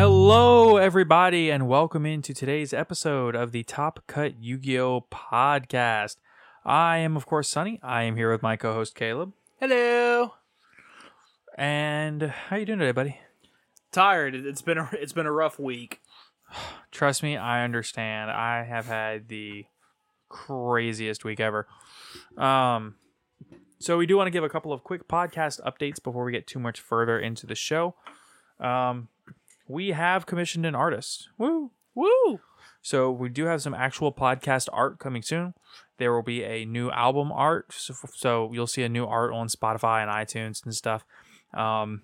Hello, everybody, and welcome into today's episode of the Top Cut Yu Gi Oh podcast. I am, of course, Sunny. I am here with my co host, Caleb. Hello. And how are you doing today, buddy? Tired. It's been a it's been a rough week. Trust me, I understand. I have had the craziest week ever. Um, so we do want to give a couple of quick podcast updates before we get too much further into the show. Um, we have commissioned an artist. Woo! Woo! So we do have some actual podcast art coming soon. There will be a new album art, so, so you'll see a new art on Spotify and iTunes and stuff. Um,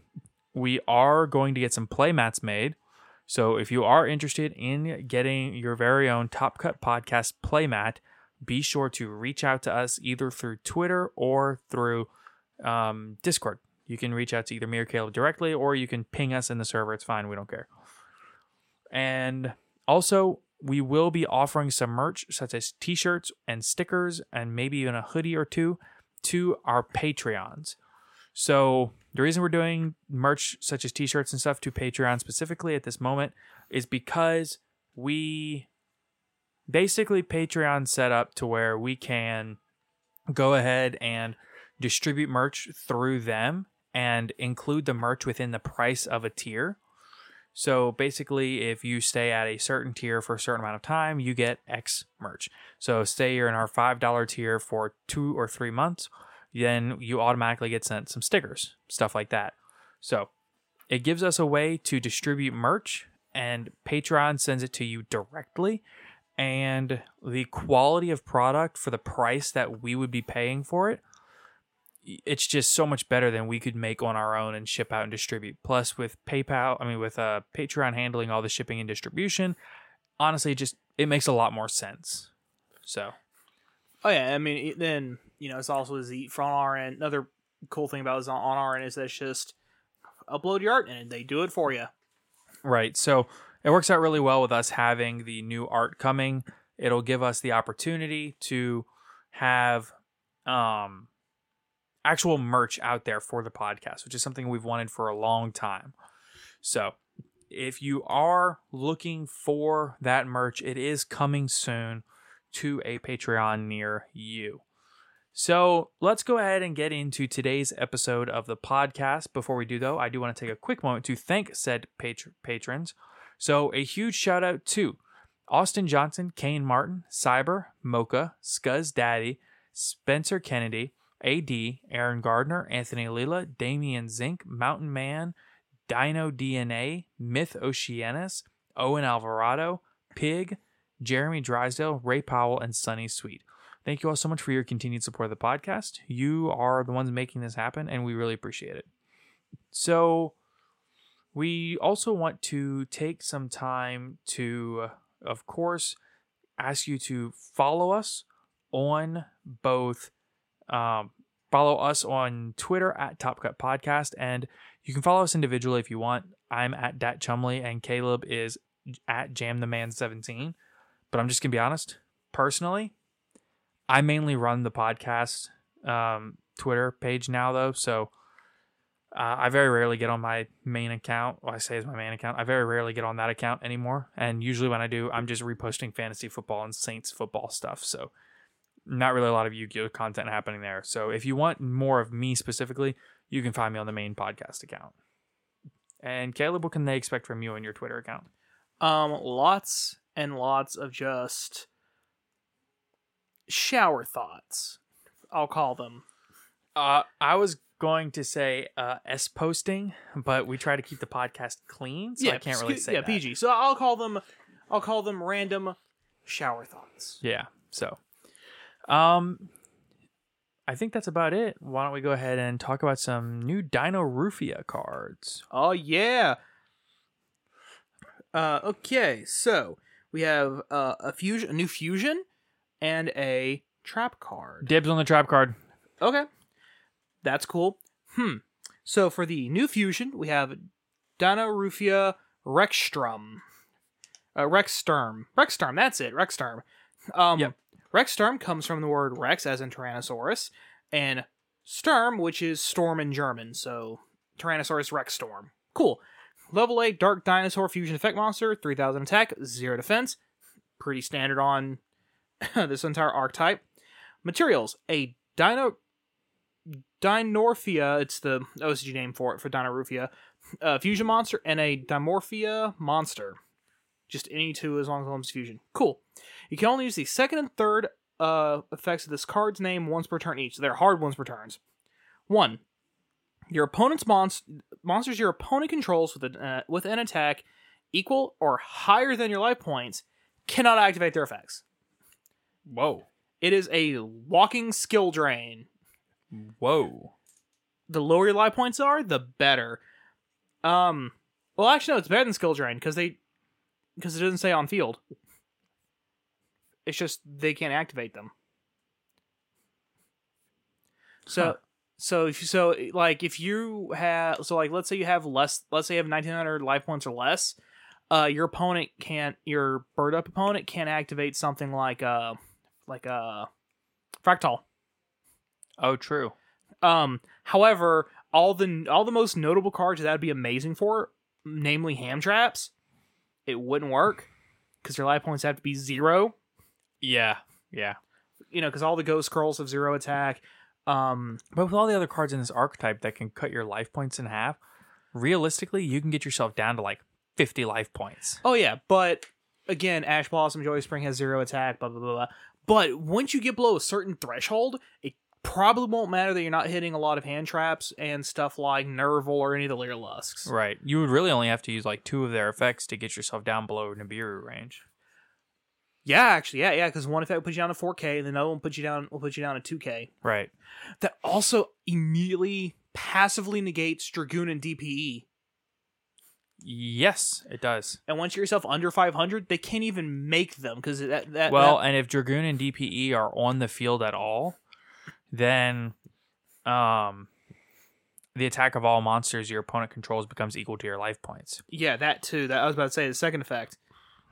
we are going to get some playmats made. So if you are interested in getting your very own Top Cut Podcast playmat, be sure to reach out to us either through Twitter or through um, Discord. You can reach out to either me or Caleb directly, or you can ping us in the server. It's fine. We don't care. And also, we will be offering some merch, such as t shirts and stickers, and maybe even a hoodie or two, to our Patreons. So, the reason we're doing merch such as t shirts and stuff to Patreon specifically at this moment is because we basically Patreon set up to where we can go ahead and distribute merch through them and include the merch within the price of a tier. So basically, if you stay at a certain tier for a certain amount of time, you get X merch. So say you're in our $5 tier for two or three months, then you automatically get sent some stickers, stuff like that. So it gives us a way to distribute merch, and Patreon sends it to you directly. And the quality of product for the price that we would be paying for it it's just so much better than we could make on our own and ship out and distribute. Plus, with PayPal, I mean, with uh, Patreon handling all the shipping and distribution, honestly, it just it makes a lot more sense. So, Oh yeah, I mean then you know it's also the from our end. Another cool thing about it is on, on our end is that it's just upload your art and they do it for you. right. So it works out really well with us having the new art coming. It'll give us the opportunity to have um actual merch out there for the podcast, which is something we've wanted for a long time. So, if you are looking for that merch, it is coming soon to a Patreon near you. So, let's go ahead and get into today's episode of the podcast. Before we do, though, I do want to take a quick moment to thank said patr- patrons. So, a huge shout out to Austin Johnson, Kane Martin, Cyber, Mocha, Scuzz Daddy, Spencer Kennedy, AD, Aaron Gardner, Anthony Lila, Damian Zink, Mountain Man, Dino DNA, Myth Oceanus, Owen Alvarado, Pig, Jeremy Drysdale, Ray Powell, and Sunny Sweet. Thank you all so much for your continued support of the podcast. You are the ones making this happen, and we really appreciate it. So, we also want to take some time to, of course, ask you to follow us on both. Um, follow us on Twitter at Top Cut Podcast, and you can follow us individually if you want. I'm at Dat Chumley, and Caleb is at Jam the Man 17. But I'm just gonna be honest. Personally, I mainly run the podcast um, Twitter page now, though, so uh, I very rarely get on my main account. Well, I say is my main account. I very rarely get on that account anymore. And usually when I do, I'm just reposting fantasy football and Saints football stuff. So not really a lot of Yu-Gi-Oh content happening there. So if you want more of me specifically, you can find me on the main podcast account. And Caleb, what can they expect from you on your Twitter account? Um, lots and lots of just shower thoughts. I'll call them. Uh, I was going to say uh, S posting, but we try to keep the podcast clean, so I can't really say yeah that. PG. So I'll call them. I'll call them random shower thoughts. Yeah. So, um, I think that's about it. Why don't we go ahead and talk about some new Dino Rufia cards? Oh yeah. Uh, okay, so we have uh, a fusion, a new fusion, and a trap card. Dibs on the trap card. Okay, that's cool. Hmm. So for the new fusion, we have Dino Rufia Rexstrom, Uh, Rexsturm. Rexsturm, that's it. Rexsturm. Um, Yep. Rexsturm comes from the word Rex, as in Tyrannosaurus, and Sturm, which is storm in German, so Tyrannosaurus Rex Storm. Cool. Level 8 Dark Dinosaur Fusion Effect Monster, 3000 attack, 0 defense. Pretty standard on this entire archetype. Materials A Dino. Dinorphia, it's the OCG name for it, for Dinorufia, uh, fusion monster, and a Dimorphia monster. Just any two as long as one's fusion. Cool. You can only use the second and third uh, effects of this card's name once per turn each. So They're hard ones per turns. One, your opponent's monst- monsters your opponent controls with, an uh, with an attack equal or higher than your life points cannot activate their effects. Whoa. It is a walking skill drain. Whoa. The lower your life points are, the better. Um, well, actually, no, it's better than skill drain because they because it doesn't say on field. It's just they can't activate them. So, Huh. so if so like if you have so like let's say you have less, let's say you have nineteen hundred life points or less, uh, your opponent can't, your bird up opponent can't activate something like uh, like uh, fractal. Oh, true. Um, however, all the all the most notable cards that would be amazing for, namely hand traps, it wouldn't work because your life points have to be zero. Yeah. Yeah. You know, because all the ghost scrolls have zero attack. Um, But with all the other cards in this archetype that can cut your life points in half, realistically, you can get yourself down to like 50 life points. oh yeah, but again, Ash Blossom, Joy Spring has zero attack. Blah blah blah. blah. But once you get below a certain threshold, it probably won't matter that you're not hitting a lot of hand traps and stuff like Nerval or any of the Leer Lusks. Right. You would really only have to use like two of their effects to get yourself down below Nibiru range. Yeah, actually, yeah, yeah, because one effect will put you down to 4K, and the other one will put you down will put you down to 2K. Right. that also immediately passively negates Dragoon and DPE. Yes, it does. And once you're yourself under 500, they can't even make them because that, that Well, that- and if Dragoon and DPE are on the field at all, then um the attack of all monsters your opponent controls becomes equal to your life points. yeah, that too. That I was about to say the second effect.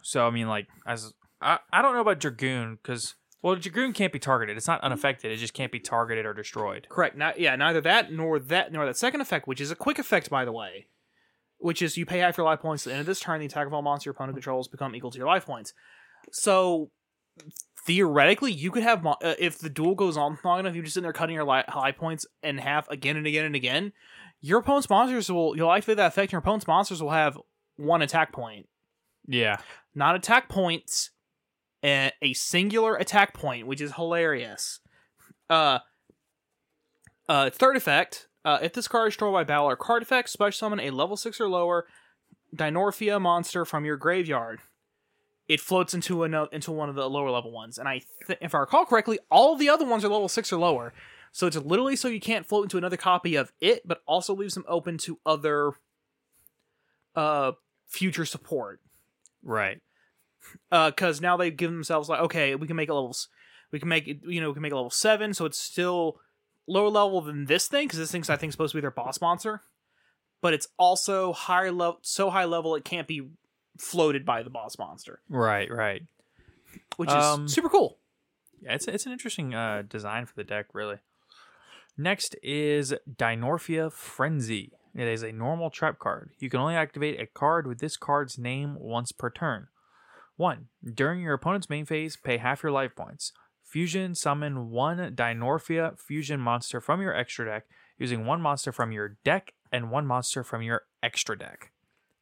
So I mean like as I, I don't know about Dragoon cuz well Dragoon can't be targeted. It's not unaffected. It just can't be targeted or destroyed. Correct. Not yeah, neither that nor that nor that second effect, which is a quick effect by the way, which is you pay half your life points at the end of this turn. The attack of all monsters your opponent controls become equal to your life points. So theoretically, you could have mo- uh, if the duel goes on long enough, you're just sit there cutting your li- life points in half again and again and again. Your opponent's monsters will you'll activate that effect. And your opponent's monsters will have one attack point, Yeah. not attack points, a, a singular attack point, which is hilarious. Uh, uh, third effect. Uh, if this card is destroyed by battle or card effect, special summon a level six or lower Dinorphia monster from your graveyard. It floats into a into one of the lower level ones, and I, th- if I recall correctly, all the other ones are level six or lower. So it's literally so you can't float into another copy of it, but also leaves them open to other, uh, future support Right. Because now they give themselves like, okay, we can make levels, We can make it, you know, we can make a level seven, so it's still lower level than this thing because this thing's I think supposed to be their boss monster, but it's also higher level, so high level it can't be floated by the boss monster, Right, right. which is Um, super cool. Yeah, it's it's an interesting uh, design for the deck, really. Next is Dinorphia Frenzy. It is a normal trap card. You can only activate a card with this card's name once per turn. One, during your opponent's main phase, pay half your life points. Fusion summon one Dinorphia fusion monster from your extra deck using one monster from your deck and one monster from your extra deck.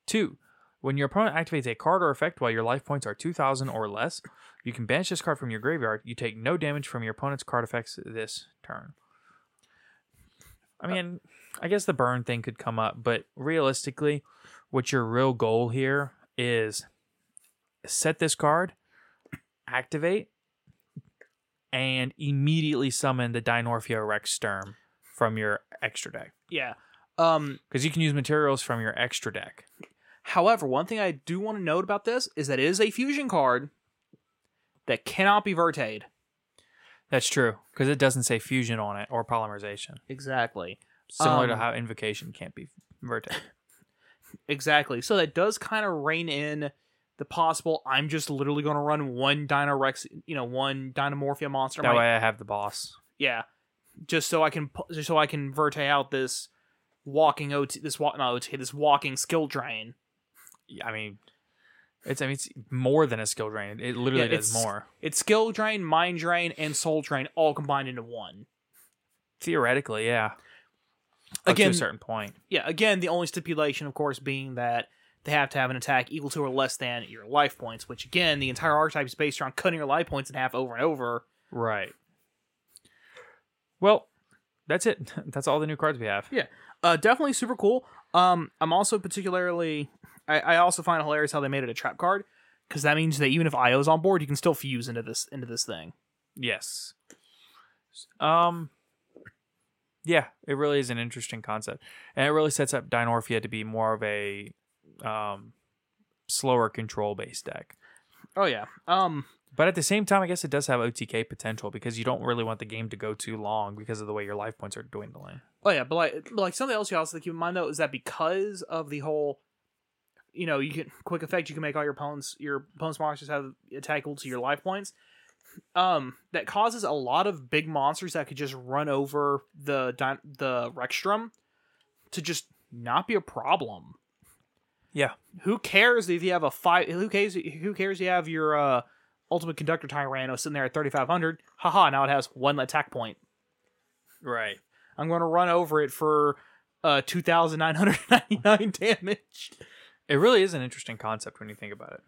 Two, when your opponent activates a card or effect while your life points are 2,000 or less, you can banish this card from your graveyard. You take no damage from your opponent's card effects this turn. I mean, I guess the burn thing could come up, but realistically, what your real goal here is set this card, activate, and immediately summon the Dinorphia Rex Sturm from your extra deck. Yeah. Um. Because you can use materials from your extra deck. However, one thing I do want to note about this is that it is a fusion card that cannot be vertade. That's true, because it doesn't say fusion on it or polymerization. Exactly. Similar to Um, how invocation can't be verted. Exactly. So that does kind of rein in the possible. I'm just literally going to run one Dino Rex, you know, one Dynamorphia monster. That way I have the boss. yeah, just so I can just so I can verte out this walking OT, this walk not OT, this walking skill drain. Yeah, I mean, it's I mean it's more than a skill drain. It literally Yeah, does more. It's skill drain, mind drain, and soul drain all combined into one. Theoretically, yeah. Up to Again- a certain point. Yeah, again, the only stipulation, of course, being that they have to have an attack equal to or less than your life points, which again, the entire archetype is based around cutting your life points in half over and over. Right. Well, that's it. That's all the new cards we have. Yeah, uh, definitely super cool. Um, I'm also particularly, I, I also find it hilarious how they made it a trap card because that means that even if IO's on board, you can still fuse into this into this thing. Yes. Um. Yeah, it really is an interesting concept, and it really sets up Dinorphia to be more of a um, slower control based deck. Oh yeah. Um, But at the same time, I guess it does have OTK potential because you don't really want the game to go too long because of the way your life points are dwindling. Oh yeah, but like, but like something else you also have to keep in mind though is that because of the whole, you know, you can quick effect, you can make all your opponents your opponents monsters have attack equal to your life points. Um, that causes a lot of big monsters that could just run over the the Rexstrom to just not be a problem. Yeah. Who cares if you have a five? Who cares? Who cares? You have your uh, ultimate conductor Tyranno sitting there at thirty five hundred. Haha! Now it has one attack point. Right. I'm going to run over it for uh 2,999 damage. It really is an interesting concept when you think about it.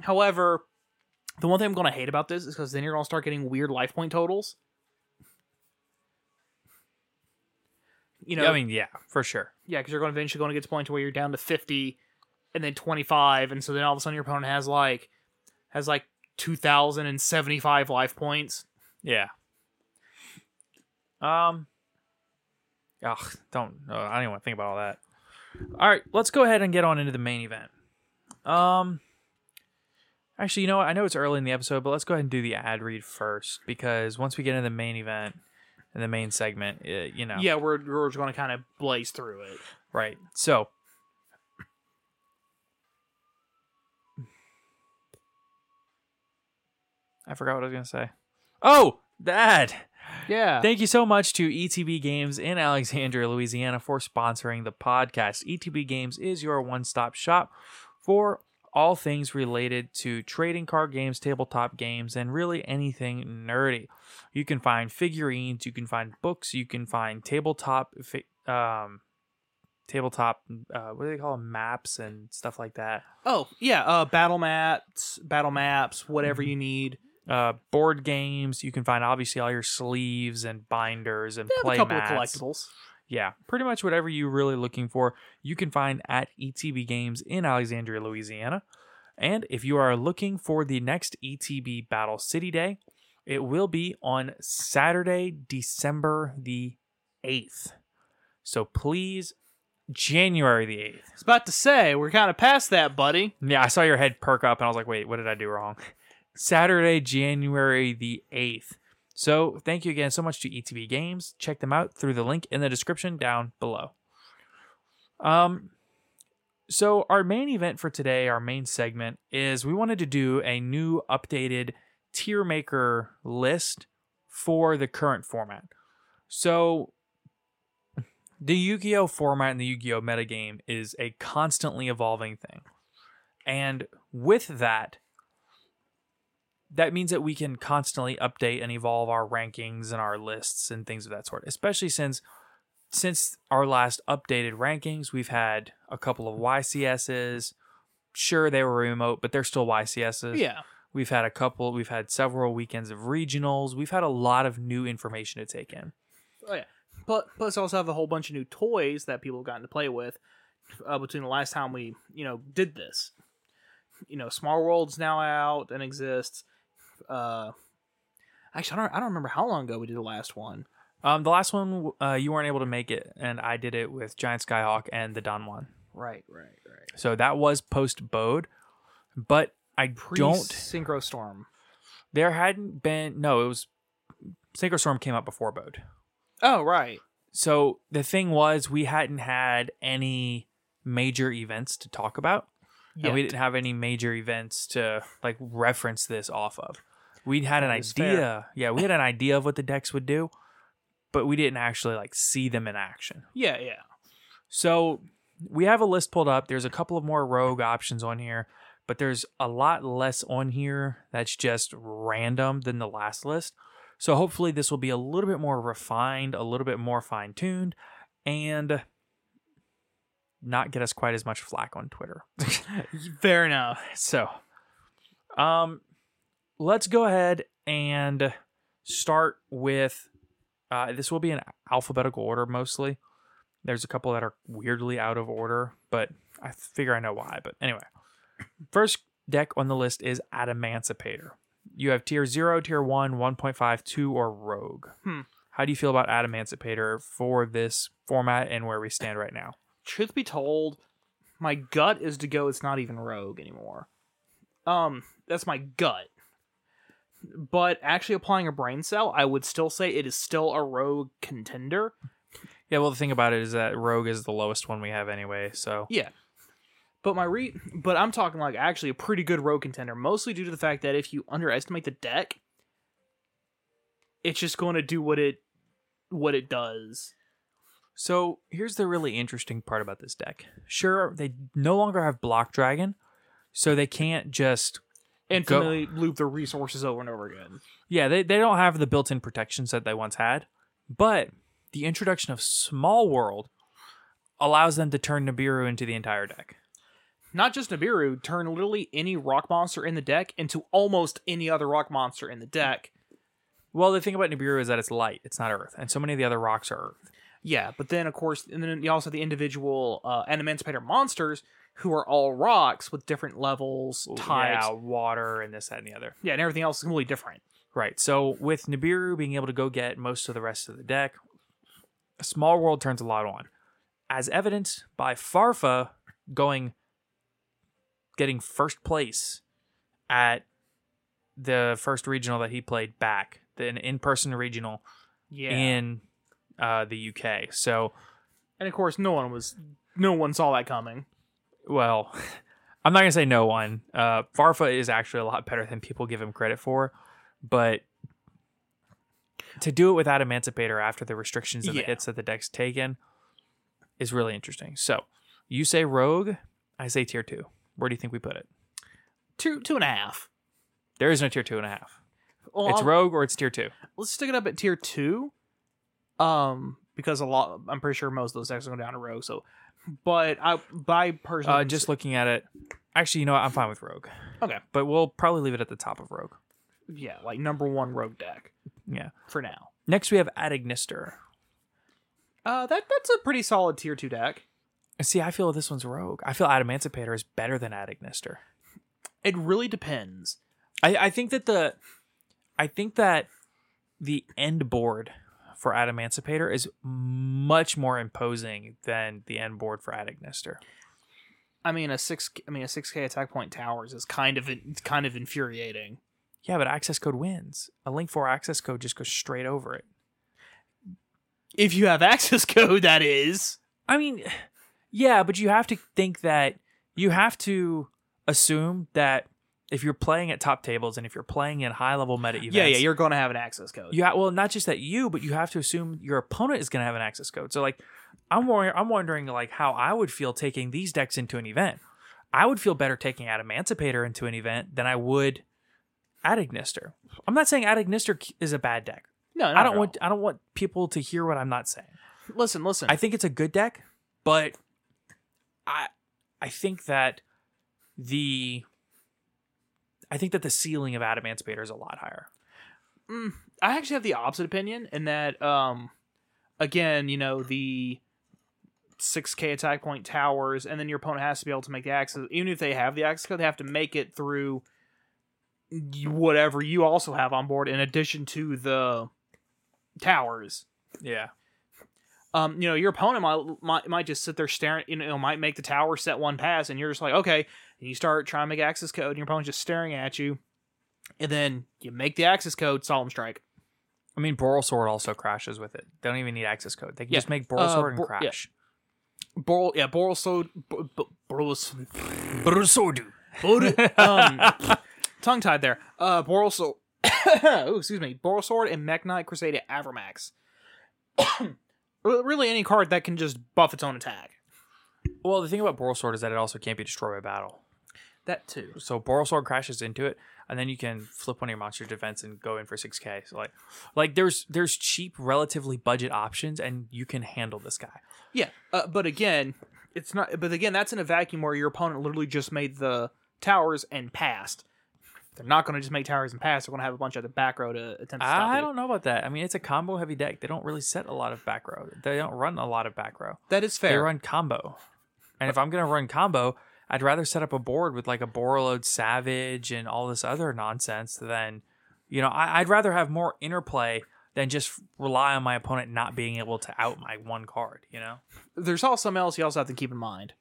However, the one thing I'm going to hate about this is because then you're going to start getting weird life point totals. You know, I mean, yeah, for sure. yeah, because you're going to eventually going to get to the point where you're down to 50 and then 25, and so then all of a sudden your opponent has like has like 2,075 life points. Yeah. Um. Ugh, don't. Uh, I don't even want to think about all that. All right, let's go ahead and get on into the main event. Um. Actually, you know what? I know it's early in the episode, but let's go ahead and do the ad read first because once we get into the main event and the main segment, uh, you know. Yeah, we're we're just going to kind of blaze through it. Right. So. I forgot what I was going to say. Oh, that. Yeah. Thank you so much to ETB Games in Alexandria, Louisiana for sponsoring the podcast. ETB Games is your one stop shop for all things related to trading card games, tabletop games, and really anything nerdy. You can find figurines, you can find books, you can find tabletop um tabletop uh what do they call them maps and stuff like that. Oh yeah, uh, battle maps, battle maps, whatever you need. Uh board games, you can find obviously all your sleeves and binders and They play a couple mats. of collectibles. Yeah, pretty much whatever you're really looking for, you can find at ETB Games in Alexandria, Louisiana. And if you are looking for the next ETB Battle City Day, it will be on Saturday, December the 8th. So please, January the 8th. I was about to say we're kind of past that, buddy. Yeah, I saw your head perk up and I was like, wait, what did I do wrong? Saturday, January the 8th. So thank you again so much to ETB Games. Check them out through the link in the description down below. Um, so our main event for today, our main segment, is we wanted to do a new updated tier maker list for the current format. So the Yu-Gi-Oh format and the Yu-Gi-Oh metagame is a constantly evolving thing. And with that, that means that we can constantly update and evolve our rankings and our lists and things of that sort. Especially since since our last updated rankings, we've had a couple of YCSs. Sure, they were remote, but they're still YCSs. Yeah. We've had a couple, we've had several weekends of regionals. We've had a lot of new information to take in. Oh yeah. But plus also have a whole bunch of new toys that people have gotten to play with uh, between the last time we, you know, did this. You know, Small World's now out and exists. Uh actually I don't I don't remember how long ago we did the last one. Um, the last one, uh, you weren't able to make it, and I did it with Giant Skyhawk and the Don Juan. Right, right, right. So that was post Bode, but I Pre don't. Synchro Storm. There hadn't been. No, it was Synchro Storm came out before Bode. Oh, right. So the thing was, we hadn't had any major events to talk about, and we didn't have any major events to like reference this off of. We had an idea. fair. Yeah, we had an idea of what the decks would do, but we didn't actually like see them in action. Yeah, yeah. So we have a list pulled up. There's a couple of more rogue options on here, but there's a lot less on here that's just random than the last list. So hopefully this will be a little bit more refined, a little bit more fine tuned, and not get us quite as much flack on Twitter. Fair enough. so, um, let's go ahead and start with. Uh, this will be in alphabetical order mostly. There's a couple that are weirdly out of order, but I figure I know why. But anyway, first deck on the list is Adamancipator. You have tier 0, tier 1, 1.5, 2, or Rogue. Hmm. How do you feel about Adamancipator for this format and where we stand right now? Truth be told, my gut is to go it's not even rogue anymore. Um, that's my gut. But actually applying a brain cell, I would still say it is still a rogue contender. Yeah, well, the thing about it is that Rogue is the lowest one we have anyway. So Yeah. But my re but I'm talking like actually a pretty good rogue contender, mostly due to the fact that if you underestimate the deck, it's just going to do what it what it does. So here's the really interesting part about this deck. Sure, they no longer have Block Dragon, so they can't just Infinitely loop the resources over and over again. yeah they, they don't have the built-in protections that they once had. But the introduction of Small World allows them to turn Nibiru into the entire deck. Not just Nibiru, turn literally any rock monster in the deck into almost any other rock monster in the deck. Well, the thing about Nibiru is that it's light; it's not Earth, and so many of the other rocks are Earth. Yeah, but then of course, and then you also have the individual uh, Adamancipator monsters who are all rocks with different levels, types. Yeah, water, and this, that, and the other. Yeah, and everything else is completely different. Right. So with Nibiru being able to go get most of the rest of the deck, a Small World turns a lot on. As evidenced by Farfa going getting first place at the first regional that he played back, the an in-person regional Yeah, in uh, the UK. So, and of course, no one was, no one saw that coming. Well, I'm not gonna say no one. Uh, Farfa is actually a lot better than people give him credit for, but to do it without Emancipator after the restrictions and the hits that the deck's taken is really interesting. So, you say Rogue, I say Tier Two. Where do you think we put it? Two, two and a half. There is no Tier Two and a half. Well, It's I'll- Rogue or it's Tier Two. let's stick it up at tier two. Um, because a lot, I'm pretty sure most of those decks are going down to rogue. So, but I, by personal, Uh, just looking at it, actually, you know what? I'm fine with Rogue, okay, but we'll probably leave it at the top of Rogue. yeah, like number one rogue deck Yeah. for now. Next, we have @Ignister. Uh, that that's a pretty solid tier two deck. See, I feel this one's Rogue. I feel Adamancipator is better than @Ignister. It really depends. I, I think that the I think that the end board for Adamancipator is much more imposing than the end board for @Ignister. I mean, a six, I mean, a six K attack point towers is kind of it's kind of infuriating. Yeah, but access code wins. A link for access code just goes straight over it. If you have access code, that is. I mean, yeah, but you have to think that you have to assume that if you're playing at top tables and if you're playing in high level meta events, Yeah, yeah, you're going to have an access code. Yeah, ha- well, not just that you, but you have to assume your opponent is going to have an access code. So like, I'm wor- I'm wondering like how I would feel taking these decks into an event. I would feel better taking Adamantipator into an event than I would @Ignister. I'm not saying @Ignister is a bad deck. No, I don't want I don't want people to hear what I'm not saying. Listen, listen. I think it's a good deck, but I I think that the I think that the ceiling of Adamantipator is a lot higher. I actually have the opposite opinion in that, um, again, you know, the 6k attack point towers, and then your opponent has to be able to make the access. Even if they have the access code, they have to make it through whatever you also have on board in addition to the towers. Yeah. Um, you know, your opponent might, might might just sit there staring. You know, might make the tower set one pass, and you're just like, okay. And you start trying to make access code, and your opponent's just staring at you, and then you make the access code, solemn strike. I mean, Boral Sword also crashes with it. They don't even need access code. They can Yeah. just make Boral Uh, Sword and Bor- yeah. crash. Boral, yeah, Boral Sword, B- B- Boral, Boral Sword. um, tongue tied there. Uh, Boral Sword, oh, excuse me, Boral Sword and Mekk-Knight Crusadia Avramax. Re- really, any card that can just buff its own attack. Well, the thing about Boral Sword is that it also can't be destroyed by battle. That too. So Boral Sword crashes into it, and then you can flip one of your monster defense and go in for six K. So like, like there's there's cheap, relatively budget options, and you can handle this guy. Yeah, uh, but again, it's not. But again, that's in a vacuum where your opponent literally just made the towers and passed. They're not going to just make towers and pass. They're going to have a bunch of the back row to attempt to stop I you. don't know about that. I mean, it's a combo heavy deck. They don't really set a lot of back row. They don't run a lot of back row. That is fair. They run combo. And if I'm gonna run combo, I'd rather set up a board with like a Borreload Savage and all this other nonsense than, you know, I, I'd rather have more interplay than just rely on my opponent not being able to out my one card. You know, There's also something else you also have to keep in mind.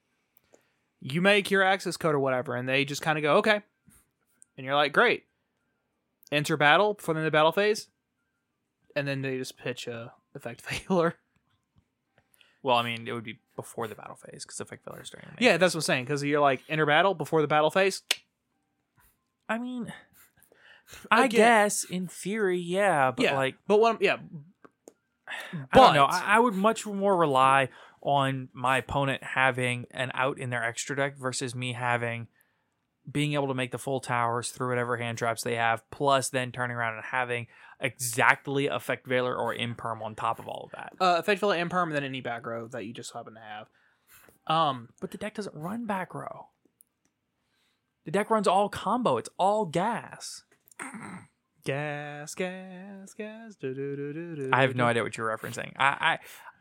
You make your access code or whatever, and they just kind of go, okay. And you're like, great. Enter battle for the battle phase. And then they just pitch a effect failure. well, I mean, it would be before the battle phase because effect Veiler is during main. Yeah, that's what I'm saying. Because you're like, enter battle before the battle phase. I mean, I Again- guess in theory, yeah, but yeah. like but what, I'm- yeah. I don't know. But- I, I would much more rely on my opponent having an out in their extra deck versus me having being able to make the full towers through whatever hand traps they have, plus then turning around and having exactly effect Veiler or imperm on top of all of that. Uh, effect Veiler, imperm, and then any back row that you just happen to have. Um, But the deck doesn't run back row. The deck runs all combo. It's all gas. gas, gas, gas. do, do, do, do, do, I have no idea what you're referencing. I,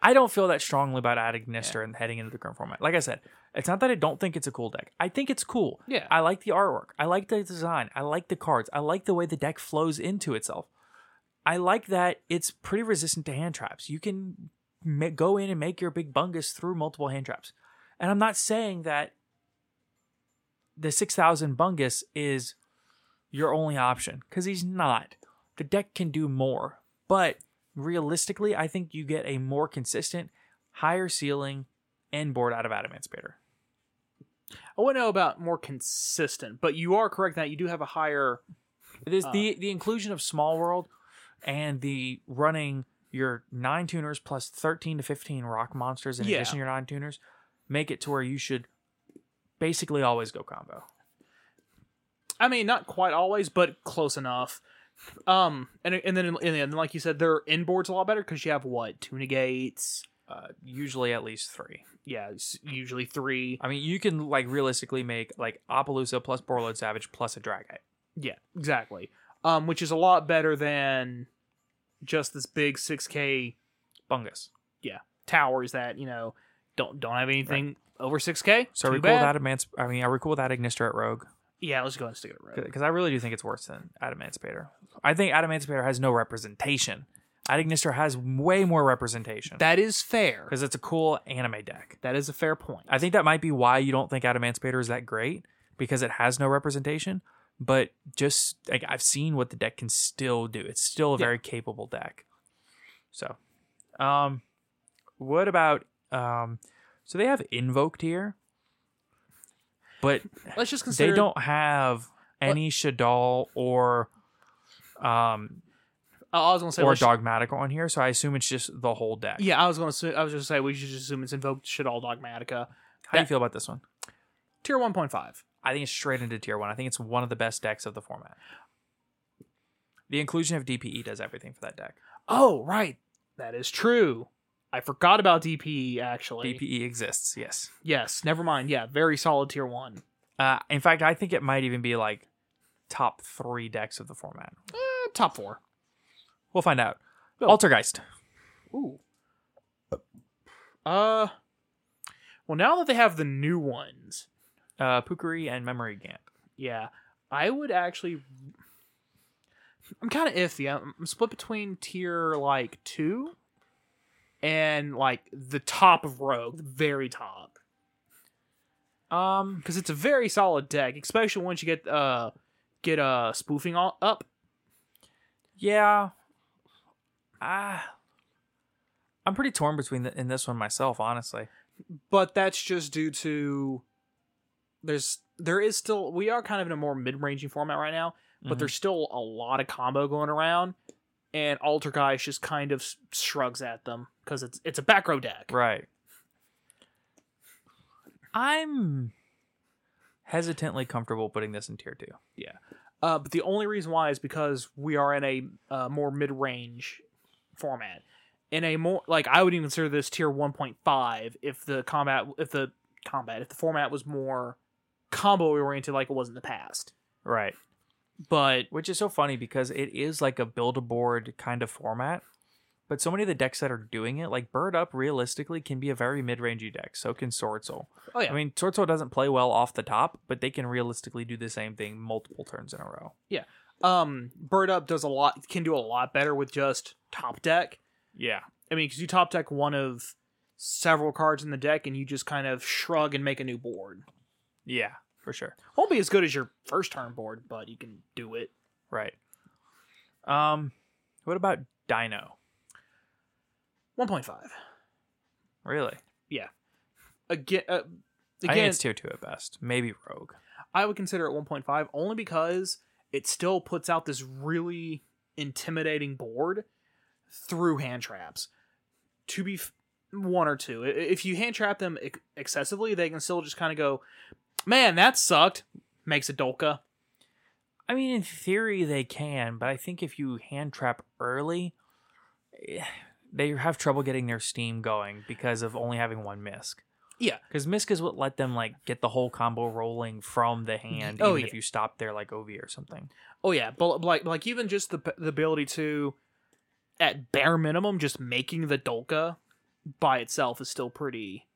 I I don't feel that strongly about @Ignister and heading into the current format. Like I said, it's not that I don't think it's a cool deck. I think it's cool. Yeah. I like the artwork. I like the design. I like the cards. I like the way the deck flows into itself. I like that it's pretty resistant to hand traps. You can ma- go in and make your big bungus through multiple hand traps. And I'm not saying that the 6000 bungus is your only option because he's not. The deck can do more, but realistically, I think you get a more consistent, higher ceiling end board out of Adamantipator. I wouldn't know about more consistent, but you are correct that you do have a higher. It is uh, the the inclusion of Small World and the running your nine tuners plus thirteen to fifteen rock monsters in Yeah. addition to your nine tuners make it to where you should basically always go combo. I mean, not quite always, but close enough. Um, and and then and then like you said, their inboards a lot better because you have what two negates. Uh, usually at least three. Yeah, it's usually three. I mean, you can like realistically make like Apollousa plus Borreload Savage plus a Dragite. Yeah, exactly. Um, which is a lot better than just this big six K Bungus. yeah towers that you know don't don't have anything over six K. So are we cool with Adamants? I mean, are we cool with @Ignister at Rogue? Yeah, let's go and stick it right. Because I really do think it's worse than Adamantipator. I think Adamantipator has no representation. @Ignister has way more representation That is fair. because it's a cool anime deck. That is a fair point. I think that might be why you don't think Adamantipator is that great because it has no representation. But just like I've seen what the deck can still do. It's still a Yeah. very capable deck. So, um, what about um? So they have invoked here, but Let's just consider they don't have any Shaddoll or um I was gonna say or dogmatic on here. So I assume it's just the whole deck. Yeah, I was gonna. Say, I was just say we should just assume it's invoked shit all Dogmatika. How do you feel about this one? Tier one point five. I think it's straight into tier one. I think it's one of the best decks of the format. The inclusion of DPE does everything for that deck. Oh right, that is true. I forgot about DPE actually. DPE exists, yes. Yes, never mind. Yeah, very solid tier one. Uh, in fact, I think it might even be like top three decks of the format. Eh, top four. We'll find out. Go. Altergeist. Ooh. Uh. Well, now that they have the new ones, Uh, and Memorygant. yeah, I would actually. I'm kind of iffy. I'm split between tier like two and like the top of Rogue, the very top, Um, because it's a very solid deck, especially once you get uh get uh spoofing all up. yeah. Ah, I'm pretty torn between the, in this one myself, honestly. but that's just due to there's there is still we are kind of in a more mid-ranging format right now but Mhm. there's still a lot of combo going around and Altergeist just kind of shrugs at them because it's it's a back row deck Right. I'm hesitantly comfortable putting this in tier two. Yeah, uh, but the only reason why is because we are in a uh, more mid-range format in a more like i would even consider this tier 1.5 if the combat if the combat if the format was more combo oriented like it was in the past Right. but Which is so funny because it is like a build a board kind of format. But so many of the decks that are doing it, like Bird Up, realistically can be a very mid rangey deck. So can Sword Soul. oh yeah I mean, Sword Soul doesn't play well off the top, but they can realistically do the same thing multiple turns in a row. Yeah. Um bird up does a lot can do a lot better with just top deck Yeah. i mean because you top deck one of several cards in the deck and you just kind of shrug and make a new board Yeah, for sure. won't be as good as your first turn board but you can do it Right. Um, what about Dino? 1.5 Really? Yeah. Again uh, I think it's tier two at best. Maybe Rogue. I would consider it 1.5 only because it still puts out this really intimidating board through hand traps. To be f- one or two, if you hand trap them ex- excessively, they can still just kind of go, "Man, that sucked." Makes a Dolkka. I mean, in theory, they can, but I think if you hand trap early, eh, they have trouble getting their steam going because of only having one misc. Yeah. Because misc is what let them like get the whole combo rolling from the hand, Oh, even yeah. if you stop there like Ov or something. Oh yeah, but like like even just the the ability to, at bare minimum, just making the Dolkka by itself is still pretty.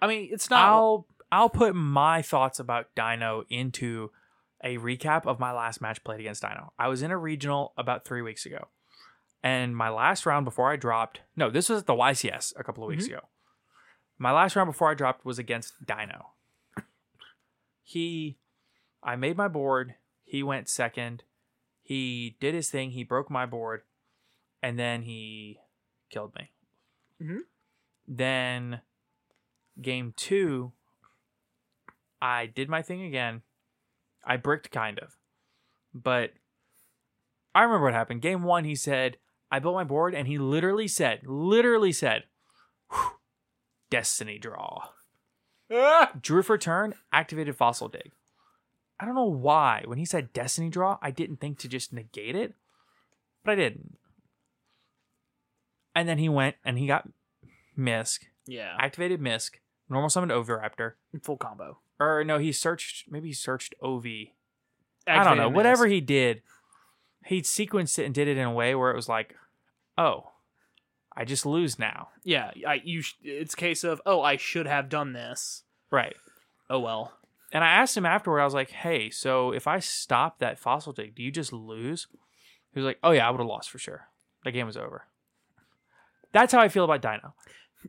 I mean, it's not. I'll I'll put my thoughts about Dino into a recap of my last match played against Dino. I was in a regional about three weeks ago, and my last round before I dropped. No, this was at the YCS a couple of weeks ago. My last round before I dropped was against Dino. He, I made my board. He went second. He did his thing. He broke my board, and then he killed me. Mhm. Then game two, I did my thing again. I bricked kind of, but I remember what happened. Game one, he said, I built my board, and he literally said, literally said, Destiny draw. Ah! Drew for turn, activated Fossil Dig. I don't know why. When he said Destiny draw, I didn't think to just negate it, but I didn't. And then he went and he got Misk, yeah, activated Misk, normal summoned Oviraptor. full combo. Or no, he searched, maybe he searched Ovi. I don't know. Whatever he did, he sequenced it and did it in a way where it was like, oh, I just lose now. Yeah, I you. sh- It's a case of oh, I should have done this. Right. Oh well. And I asked him afterward, I was like, hey, so if I stop that fossil dig, do you just lose? He was like, oh yeah, I would have lost for sure. The game was over. That's how I feel about Dino.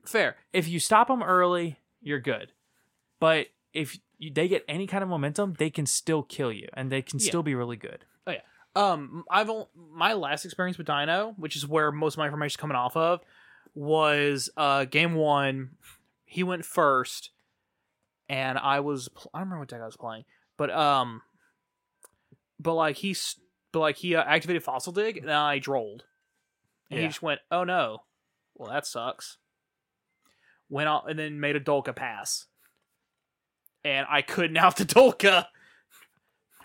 Fair. If you stop him early, you're good. But if you, they get any kind of momentum, they can still kill you, and they can Yeah. still be really good. Oh yeah. Um, I've only, my last experience with Dino, which is where most of my information is coming off of, was uh game one. He went first, and I was I don't remember what deck I was playing, but um, but like he's but like he uh, activated Fossil Dig, and I drolled, and he just went, "Oh no, well that sucks." Went out and then made a Dolkka pass, and I couldn't out the Dolkka.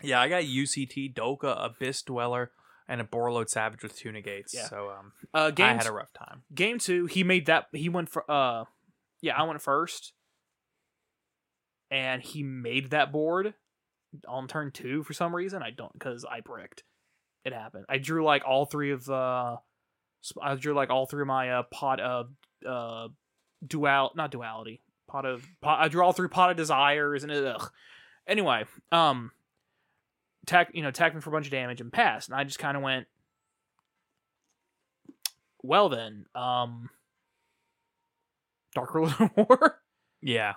Yeah, I got UCT, Doka, Abyss Dweller, and a Borreload Savage with two negates. Yeah. So um, Uh, game I had a rough time. game two, he made that he went for uh yeah, I went first. And he made that board on turn two for some reason. I don't because I bricked. It happened. I drew like all three of uh, I drew like all three of my uh pot of uh dual not duality. Pot of pot I all three pot of desires and ugh. Anyway, um attack you know, attacked me for a bunch of damage and pass, And I just kinda went well then, um Dark Ruler of War. Yeah.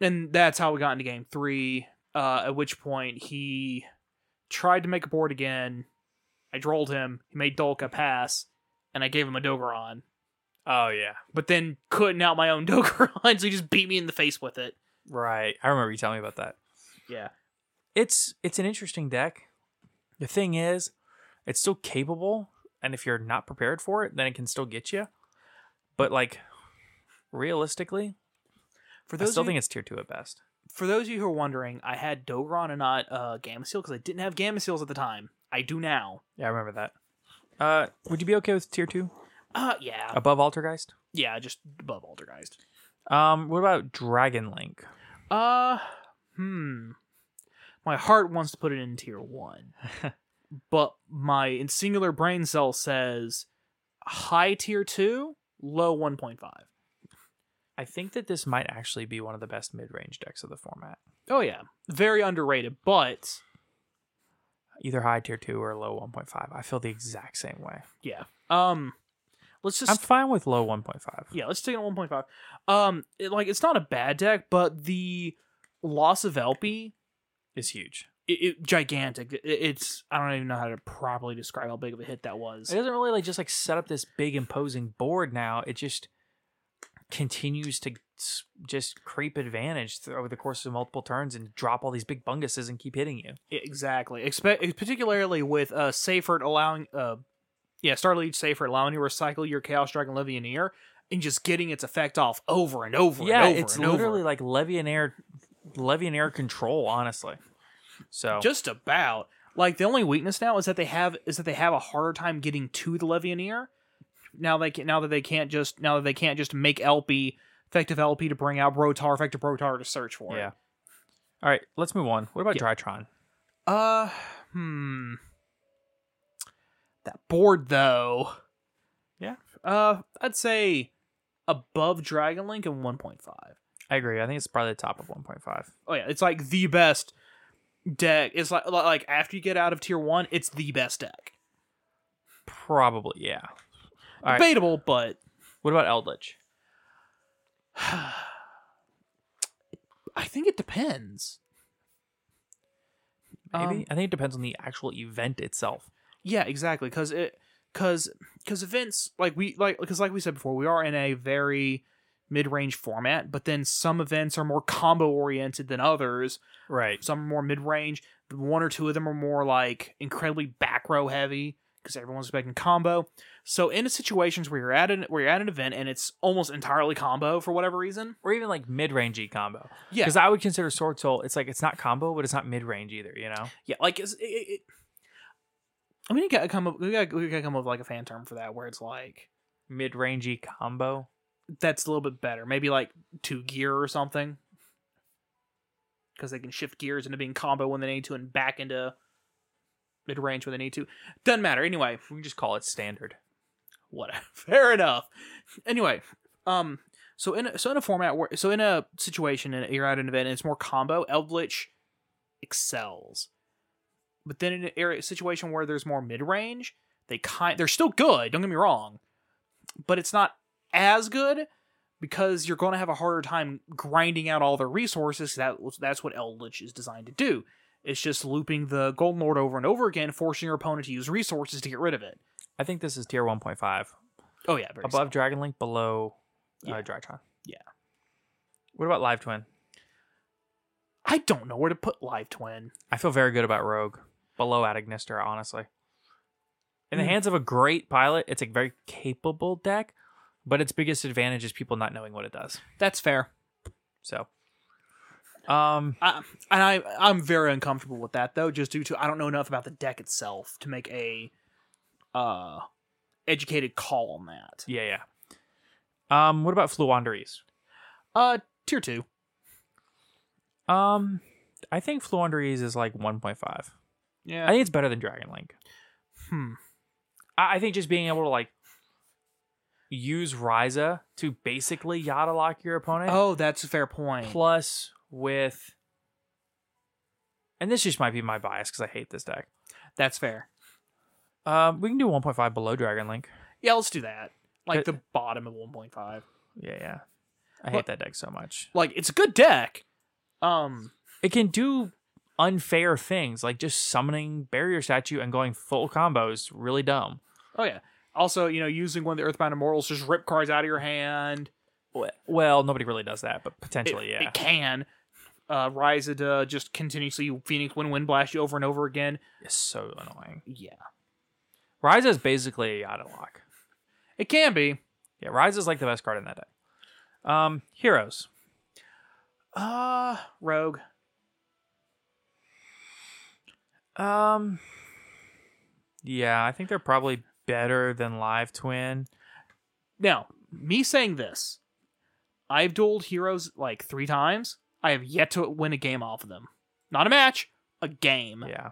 And that's how we got into game three. Uh, at which point he tried to make a board again. I drolled him. He made Dolkka pass, and I gave him a Dogoran. Oh yeah. But then couldn't out my own Dogoran, so he just beat me in the face with it. Right. I remember you telling me about that. Yeah. It's it's an interesting deck. The thing is, it's still capable, and if you're not prepared for it, then it can still get you. But like, realistically, For those I still think it's tier two at best. for those of you who are wondering, I had Dogoran and not uh, Gameciel because I didn't have Gamma Seals at the time. I do now. Yeah, I remember that. Uh, would you be okay with tier two Uh yeah. above Altergeist? yeah, just above Altergeist. Um, what about Dragon Link? Uh, hmm. My heart wants to put it in tier one, but my singular brain cell says high tier two, low one point five. I think that this might actually be one of the best mid-range decks of the format. Oh yeah, very underrated, but Either high tier two or low 1.5. I feel the exact same way. yeah. Um, let's just I'm fine with low 1.5. yeah, let's take it at one point five. Um, it, like it's not a bad deck, but the loss of LP Is huge. it, it gigantic. It, it's I don't even know how to properly describe how big of a hit that was. It doesn't really like just like set up this big imposing board now. It just continues to just creep advantage over the course of multiple turns and drop all these big bunguses and keep hitting you. Exactly. Expect particularly with uh Seyfert allowing uh yeah, Star Starliege Seyfert allowing you to recycle your Chaos Dragon Levianeer and just getting its effect off over and over yeah, and over it's and literally over. like Levianeer, Levianeer control, honestly. So just about. Like the only weakness now is that they have is that they have a harder time getting to the Levianeer. Now they can now that they can't just now that they can't just make LP effective LP to bring out Brotar, effective Brotar to search for yeah. it. All right, let's move on. What about Yeah. Drytron? Uh hmm. That board though. Yeah. Uh I'd say above Dragon Link and 1.5. I agree. I think it's probably the top of 1.5. Oh yeah, it's like the best deck. It's like like after you get out of tier 1, it's the best deck. Probably, yeah. All right. Debatable, but What about Eldritch? I think it depends. Maybe. Um, I think it depends on the actual event itself. Yeah, exactly. Because it, because because events like we like because like we said before, we are in a very mid-range format, but then some events are more combo oriented than others. Right. Some are more mid-range. One or two of them are more like incredibly back row heavy because everyone's expecting combo. So in situations where you're at an where you're at an event and it's almost entirely combo for whatever reason, Or even like mid-rangey combo. yeah, Because I would consider Sword Soul, it's like it's not combo, but it's not mid-range either, you know? yeah, like it, it- I mean, you gotta come up, we gotta, we gotta come up with like a fan term for that where it's like Mid-rangey combo. that's a little bit better. Maybe like two gear or something. Because they can shift gears into being combo when they need to and back into mid range when they need to. Doesn't matter. Anyway, We can just call it standard. whatever. Fair enough. Anyway, um, so in a, so in a format where so in a situation and you're at an event and it's more combo, Eldritch excels. But then in an area situation where there's more mid range, they kind they're still good. Don't get me wrong, but it's not as good because you're going to have a harder time grinding out all their resources. That that's what Eldritch is designed to do. It's just looping the Golden Lord over and over again, forcing your opponent to use resources to get rid of it. I think this is tier 1.5. Oh yeah, very Above solid. Dragon Link, below uh, Yeah. Drytron. Yeah. What about Live Twin? I don't know where to put Live Twin. I feel very good about Rogue. Below @Ignister, honestly. In the Hmm. hands of a great pilot, it's a very capable deck, but its biggest advantage is people not knowing what it does. That's fair. So, um, I, and I I'm very uncomfortable with that though, just due to I don't know enough about the deck itself to make a uh educated call on that. yeah, yeah. Um, what about Floowandereeze? Uh, tier two. Um, I think Floowandereeze is like 1.5. Yeah. I think it's better than Dragon Link. hmm. I, I think just being able to like use Raiza to basically Yata lock your opponent. Oh, that's a fair point. plus with and this just might be my bias because I hate this deck. That's fair. Um, we can do 1.5 below Dragon Link. Yeah, let's do that. Like the bottom of 1.5. Yeah, yeah. I hate that deck so much. Like it's a good deck. Um, It can do unfair things like just summoning barrier statue and going full combos. Really dumb. oh yeah. Also, you know, using one of the Earthbound Immortals, just rip cards out of your hand. Well, nobody really does that, but It, potentially, yeah. it can. Uh, Rise it uh, just continuously Phoenix Wing Wind blast you over and over again. It's so annoying. Yeah, Raiza is basically a Yata lock. it can be. Yeah, Raiza is like the best card in that deck. Um, heroes. Uh, Rogue. Um, yeah, I think they're probably better than Live Twin. Now, me saying this, I've dueled heroes like three times. I have yet to win a game off of them. Not a match, a game. Yeah.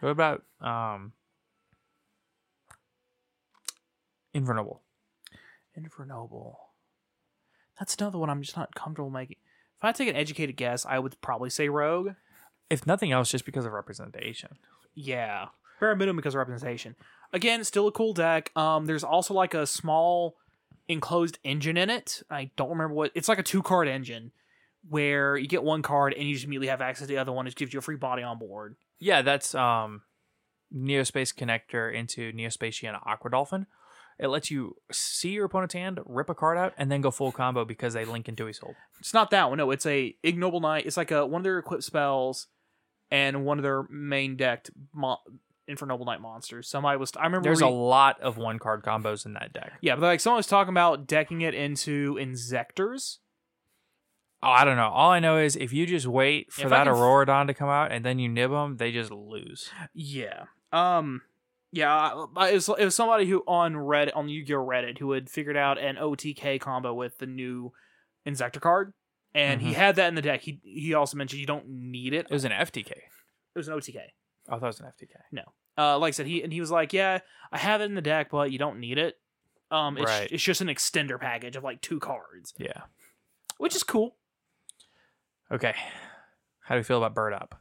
What about um Invernoble? Infernoble. That's another one I'm just not comfortable making. If I take an educated guess, I would probably say Rogue. If nothing else, just because of representation. Yeah, bare minimum because of representation. Again, still a cool deck. Um, there's also like a small enclosed engine in it. I don't remember what. It's like a two card engine where you get one card and you just immediately have access to the other one. It gives you a free body on board. Yeah, that's um Neospace connector into Neo-Spacian Aqua Dolphin. It lets you see your opponent's hand, rip a card out, and then go full combo because they link into his hold. It's not that one. No, it's a ignoble knight. It's like a one of their equipped spells and one of their main decked mo- Infernoble Knight monsters. Somebody was. I remember There's a lot of one card combos in that deck. Yeah, but like someone was talking about decking it into Inzectors. Oh, I don't know. All I know is if you just wait for If that can f- Auroradon to come out and then you nib them, they just lose. Yeah. Um. Yeah, it was, it was somebody who on Reddit on Yu-Gi-Oh Reddit who had figured out an OTK combo with the new Inzector card, and he Mhm. had that in the deck. He he also mentioned you don't need it. It was an FTK. It was an OTK. Oh, I thought it was an FTK. No. Uh, like I said, he and he was like, yeah, I have it in the deck, but you don't need it. Um, it's Right. it's just an extender package of like two cards, Yeah. which is cool. Okay. How do we feel about Bird Up?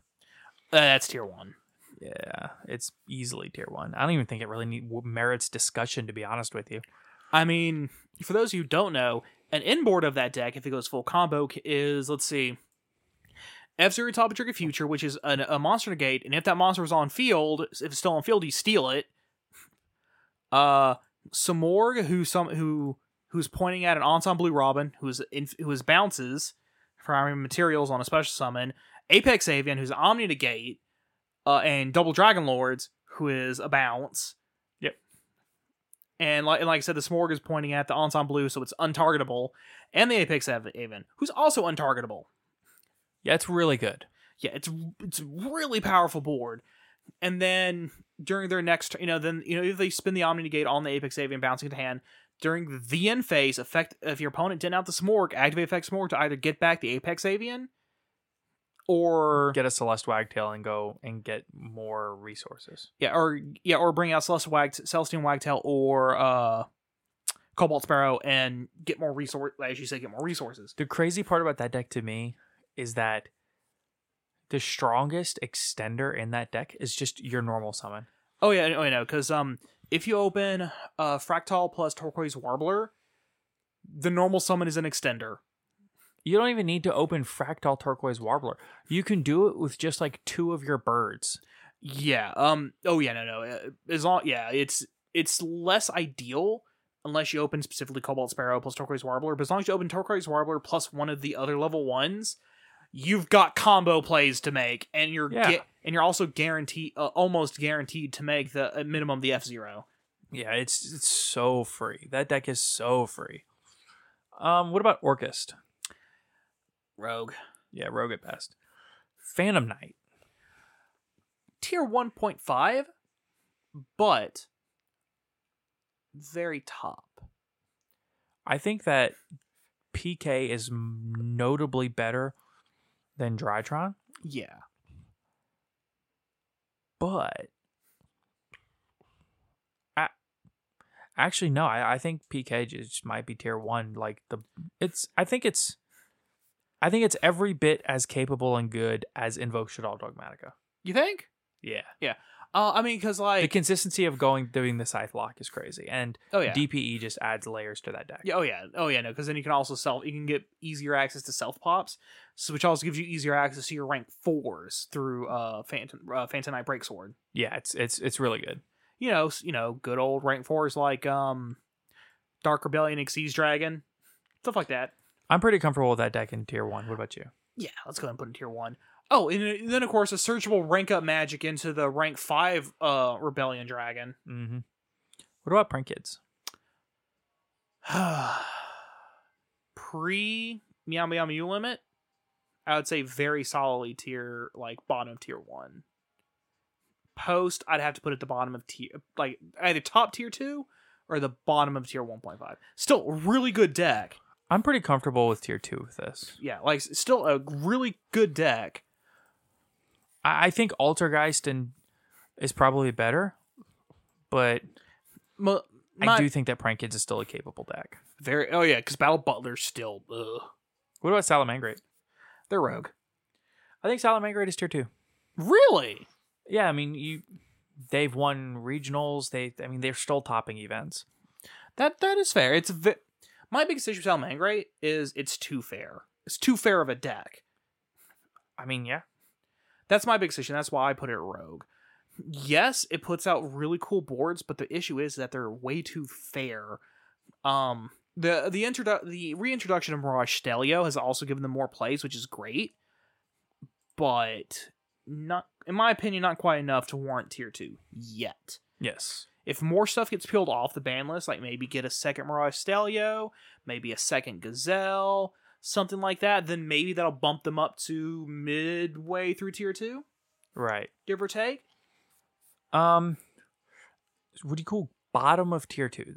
Uh, that's tier one. Yeah, it's easily tier one. I don't even think it really need, merits discussion, to be honest with you. I mean, for those who don't know, an inboard of that deck, if it goes full combo, is let's see, F Zero Top Trigger Future, which is an, a monster negate, and if that monster is on field, if it's still on field, you steal it. Uh, Simorgh, who some who who's pointing at an ensemble blue robin, who's in, who is bounces iron materials on a special summon. Apex Avian, who's Omni negate, uh, and Double Dragon Lords, who is a bounce. And like, and like I said, the Simorgh is pointing at the Ensemble Blue, so it's untargetable. And the Apex Av- Aven, who's also untargetable. Yeah, it's really good. Yeah, it's it's really powerful board. And then during their next, you know, then you know if they spin the Omni Gate on the Apex Avian bouncing into hand during the end phase, effect if your opponent didn't out the Simorgh, activate effect Simorgh to either get back the Apex Avian or Get a Celestine Wagtail and go and get more resources. yeah, or yeah, or bring out Celestial Wag Celestine Wagtail or uh Cobalt Sparrow and get more resource as you say, get more resources. The crazy part about that deck to me is that the strongest extender in that deck is just your normal summon. Oh yeah, oh, I know, because um, if you open uh Fractal plus Turquoise Warbler, the normal summon is an extender. You don't even need to open Fractal Turquoise Warbler. You can do it with just like two of your birds. Yeah. Um. Oh yeah. No. No. uh, As long. Yeah. It's it's less ideal unless you open specifically Cobalt Sparrow plus Turquoise Warbler. But as long as you open Turquoise Warbler plus one of the other level ones, you've got combo plays to make, and you're Yeah. get, and you're also guaranteed, uh, almost guaranteed to make the uh, minimum the F zero. Yeah, it's it's so free. That deck is so free. Um, what about Orcust? Rogue Yeah, Rogue at best. Phantom Knight. tier one point five, but very top. I think that PK is notably better than Drytron, Yeah. but I, actually no, I, I think PK just might be tier one. Like the it's I think it's I think it's every bit as capable and good as Invoke Shaddoll Dogmatika. You think? Yeah. Yeah. Uh, I mean, because like, the consistency of going doing the scythe lock is crazy and oh yeah, dpe just adds layers to that deck Yeah, oh yeah, oh yeah, no, because then you can also self, you can get easier access to self pops, so which also gives you easier access to your rank fours through uh Phantom uh, Phantom Knight Breaksword. yeah it's it's it's really good You know, s- you know, good old rank fours like um Dark Rebellion, Exceeds Dragon, stuff like that. I'm pretty comfortable with that deck in tier one what about you Yeah, let's go ahead and put in tier one. Oh, and then of course a searchable rank up magic into the rank five uh Rebellion Dragon. mm-hmm. what about prank kids Pre Meow Meow Mew limit, I would say very solidly tier like bottom of tier one. Post, I'd have to put at the bottom of tier like either top tier two or the bottom of tier one point five. Still a really good deck. I'm pretty comfortable with tier two with this Yeah, like still a really good deck. i, I think altergeist and is probably better but Mo- i do think that prank kids is still a capable deck very oh yeah, because Battle Butler's still ugh. what about salamangreat They're rogue. i think salamangreat is tier two Really? yeah i mean you they've won regionals they i mean they're still topping events That that is fair. It's a vi- my biggest issue with Salamangreat is it's too fair. It's too fair of a deck. i mean yeah That's my biggest issue. That's why I put it Rogue. Yes, it puts out really cool boards, but the issue is that they're way too fair. Um, the the introdu- the reintroduction of Mirage Stallio has also given them more plays, which is great, but not, in my opinion, not quite enough to warrant tier two yet. yes If more stuff gets peeled off the ban list, like maybe get a second Mirage Stallio, maybe a second Gazelle, something like that, then maybe that'll bump them up to midway through tier two, right give or take. Um, what do you call bottom of tier two?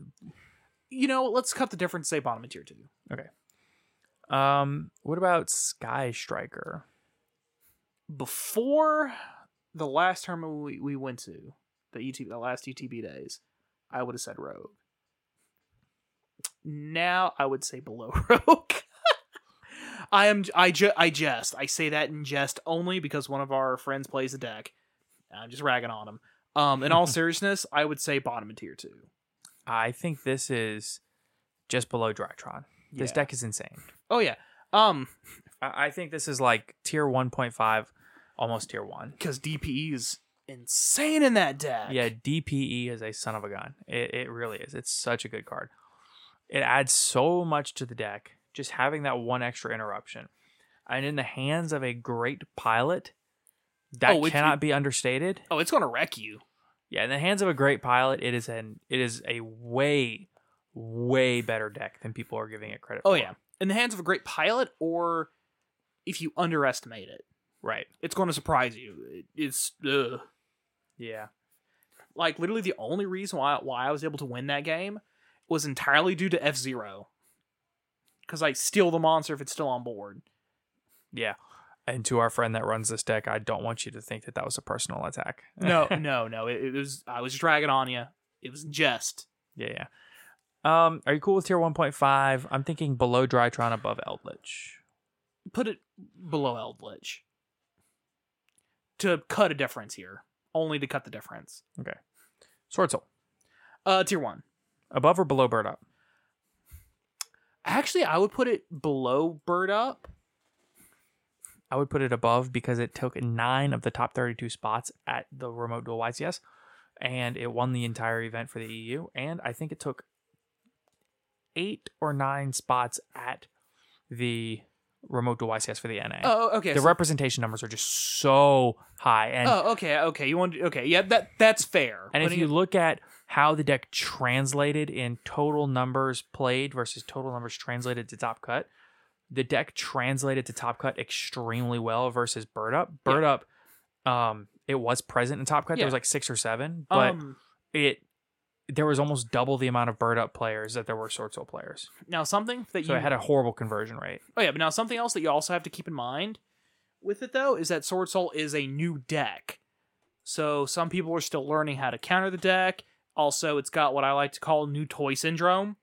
You know, let's cut the difference. Say bottom of tier two. Okay. Um, what about Sky Striker? Before the last tournament we, we went to, the ET, the last UTB days, I would have said Rogue. Now I would say below Rogue. I am I ju- I jest. I say that in jest only because one of our friends plays the deck. I'm just ragging on him. Um, in all seriousness, I would say bottom of tier two. I think this is just below Drytron. This Yeah. deck is insane. Oh yeah. Um, I, I think this is like tier one point five, almost tier one. because DPE is insane in that deck. Yeah, DPE is a son of a gun. It, it really is. It's such a good card. It adds so much to the deck. Just having that one extra interruption, and in the hands of a great pilot, that Oh, cannot be understated. Oh, it's gonna wreck you. Yeah, in the hands of a great pilot, it is an it is a way, way better deck than people are giving it credit Oh for. yeah, in the hands of a great pilot, or if you underestimate it, Right. it's going to surprise you. It- It's ugh. Yeah. like literally the only reason why why I was able to win that game was entirely due to F Zero, because I steal the monster if it's still on board. Yeah. And to our friend that runs this deck, I don't want you to think that that was a personal attack. No, no, no. It, it was I was just dragging on you. It was jest. yeah, yeah. Um, are you cool with tier 1.5? I'm thinking below Drytron, above Eldritch. Put it below Eldritch to cut a difference here. Only to cut the difference. Okay. Sword Soul. Uh, tier one. Above or below Bird Up? Actually, I would put it below Bird Up. I would put it above because it took nine of the top 32 spots at the remote duel YCS and it won the entire event for the EU. And I think it took eight or nine spots at the remote duel YCS for the NA. Oh, okay. the so- representation numbers are just so high. And, oh, okay, okay. You want okay? Yeah, that that's fair. and if Putting you look at how the deck translated in total numbers played versus total numbers translated to top cut, the deck translated to top cut extremely well versus bird up. Bird up, um, it was present in top cut. There was like six or seven, but um, it there was almost double the amount of bird up players that there were sword soul players. now something that So you it had a horrible conversion rate. Oh yeah, but now something else that you also have to keep in mind with it though is that Sword Soul is a new deck. So some people are still learning how to counter the deck. Also, it's got what I like to call new toy syndrome.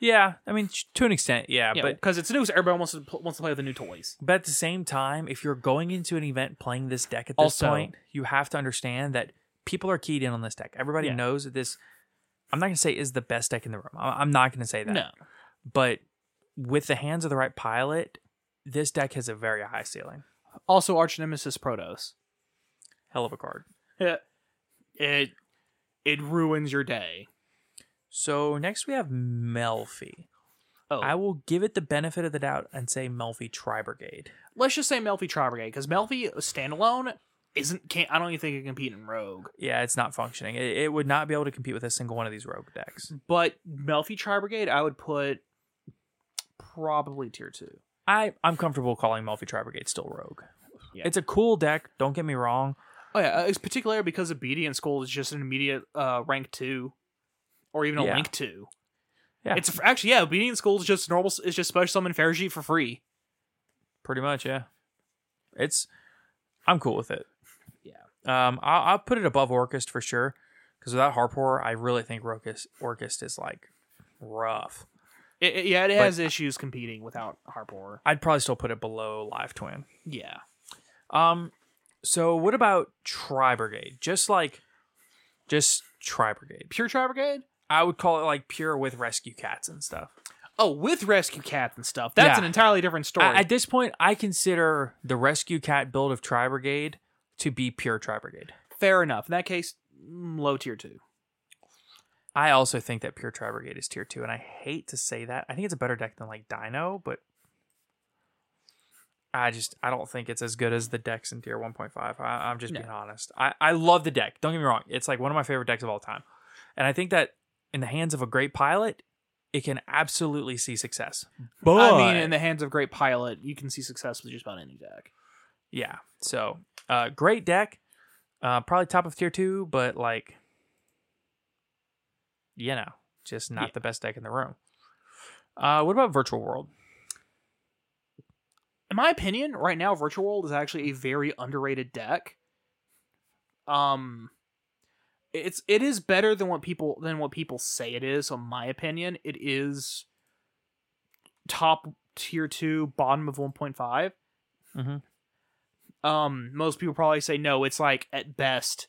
Yeah, I mean to an extent, yeah, Yeah, but because it's new, so everybody wants to pl- wants to play with the new toys. But at the same time, if you're going into an event playing this deck at this Also- point, you have to understand that people are keyed in on this deck. Everybody Yeah. knows that this. I'm not going to say is the best deck in the room. I'm not going to say that. No, But with the hands of the right pilot, this deck has a very high ceiling. also Arch Nemesis Protos. Hell of a card. It it it ruins your day. So next we have Melffy. Oh, I will give it the benefit of the doubt and say Melffy Tri Brigade. let's just say Melffy Tri Brigade because Melffy standalone isn't can't. I don't even think it can compete in Rogue. Yeah, it's not functioning. It, it would not be able to compete with a single one of these rogue decks. But Melffy Tri Brigade, I would put probably tier two. I I'm comfortable calling Melffy Tri Brigade still rogue. Yeah. It's a cool deck. Don't get me wrong. Oh yeah, it's particularly because Obedient Skull is just an immediate uh, rank two, or even a Yeah. link two. Yeah, It's actually yeah, Obedient Skull is just normal. It's just special summon Fergie for free. pretty much. Yeah, it's. I'm cool with it. Um, I'll, I'll put it above Orcust for sure, because without Harpor, I really think Orcust is like rough. It, it- yeah, it has issues competing without Harpor. I'd probably still put it below Live Twin. Yeah, Um, so what about Tri Brigade? Just like, just Tri Brigade. pure Tri Brigade. I would call it like pure with rescue cats and stuff. Oh, with Rescue Cat and stuff. That's Yeah. an entirely different story. At this point, I consider the rescue cat build of Tri Brigade to be pure Tri Brigade. Fair enough. In that case, mm, low tier two. I also think that pure Tri Brigade is tier two, and I hate to say that. I think it's a better deck than like Dino, but I just I don't think it's as good as the decks in tier 1.5. I, I'm just No. being honest. I, I love the deck. Don't get me wrong. It's like one of my favorite decks of all time, and I think that in the hands of a great pilot, it can absolutely see success. But I mean, in the hands of great pilot, you can see success with just about any deck. Yeah. So, uh, great deck. Uh, probably top of tier two, but like, you know, just not Yeah. the best deck in the room. Uh, what about Virtual World? in my opinion, right now, Virtual World is actually a very underrated deck. Um, it's it is better than what people than what people say it is. So, in my opinion, it is top tier two, bottom of one point five. Mhm. Um, most people probably say no. It's like at best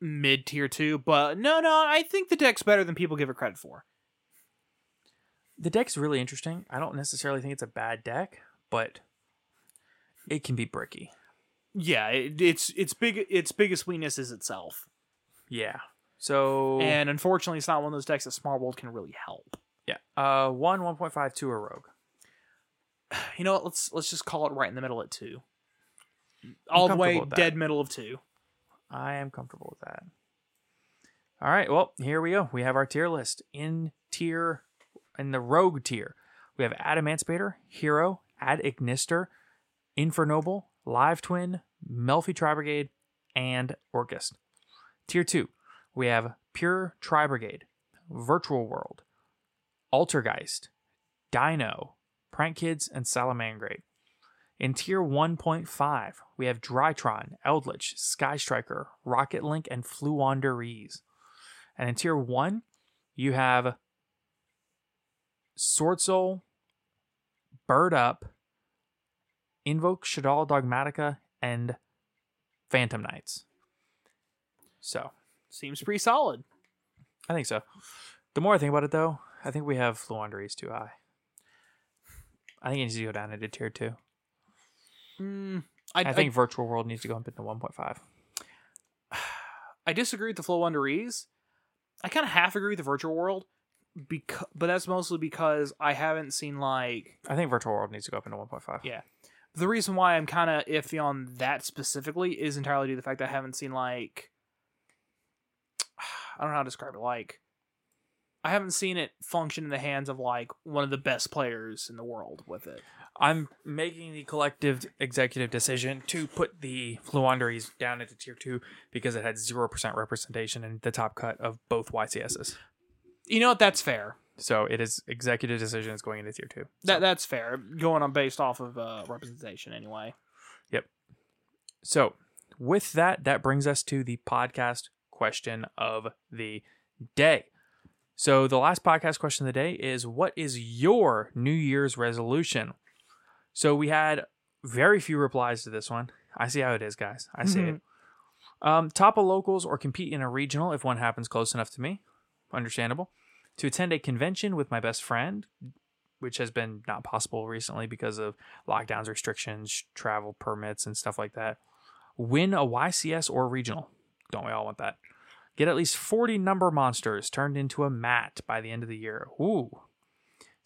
mid tier two, but no, no. I think the deck's better than people give it credit for. The deck's really interesting. I don't necessarily think it's a bad deck, but it can be bricky. Yeah, it, it's its big its biggest weakness is itself. Yeah. So And unfortunately, it's not one of those decks that Smart World can really help. yeah, uh, one, one point five, two, a rogue. You know what? Let's let's just call it right in the middle at two. All the way comfortable with that. dead middle of two. I am comfortable with that. All right, well, here we go. We have our tier list. In tier, in the rogue tier, we have Adamancipator, Hero, @Ignister, Infernoble, Live Twin, Melffy Tri Brigade, and Orcust. Tier 2, we have Pure Tri Brigade, Virtual World, Altergeist, Dino, Prank Kids, and Salamangreat. In tier 1.5, we have Drytron, Eldritch, Sky Striker, Rocket Link, and Floowandereeze. And in tier 1, you have Sword Soul, Bird Up, Invoke Shaddoll Dogmatika, and Phantom Knights. So, Seems pretty solid. I think so. The more I think about it, though, I think we have Floowandereeze too high. I think it needs to go down into tier two. Mm, I, I, think Virtual World needs to go up into 1.5. I disagree with the Floowandereeze. I kind of half agree with the virtual world, because but that's mostly because I haven't seen like I think Virtual World needs to go up into 1.5. yeah. The reason why I'm kind of iffy on that specifically is entirely due to the fact that I haven't seen like I don't know how to describe it. Like I haven't seen it function in the hands of like one of the best players in the world with it. I'm making the collective executive decision to put the Floowandereeze down into tier two because it had 0% representation in the top cut of both YCSs. You know what? That's fair. So it is executive decision is going into tier two. That that's fair. Going on based off of uh, representation anyway. Yep. So, with that, that brings us to the podcast question of the day. So, the last podcast question of the day is What is your New Year's resolution? So, we had very few replies to this one. I see how it is, guys. I see it. Um, top a locals or compete in a regional if one happens close enough to me. Understandable. To attend a convention with my best friend, which has been not possible recently because of lockdowns, restrictions, travel permits, and stuff like that. Win a YCS or regional. Don't we all want that? Get at least 40 number monsters turned into a mat by the end of the year. Ooh.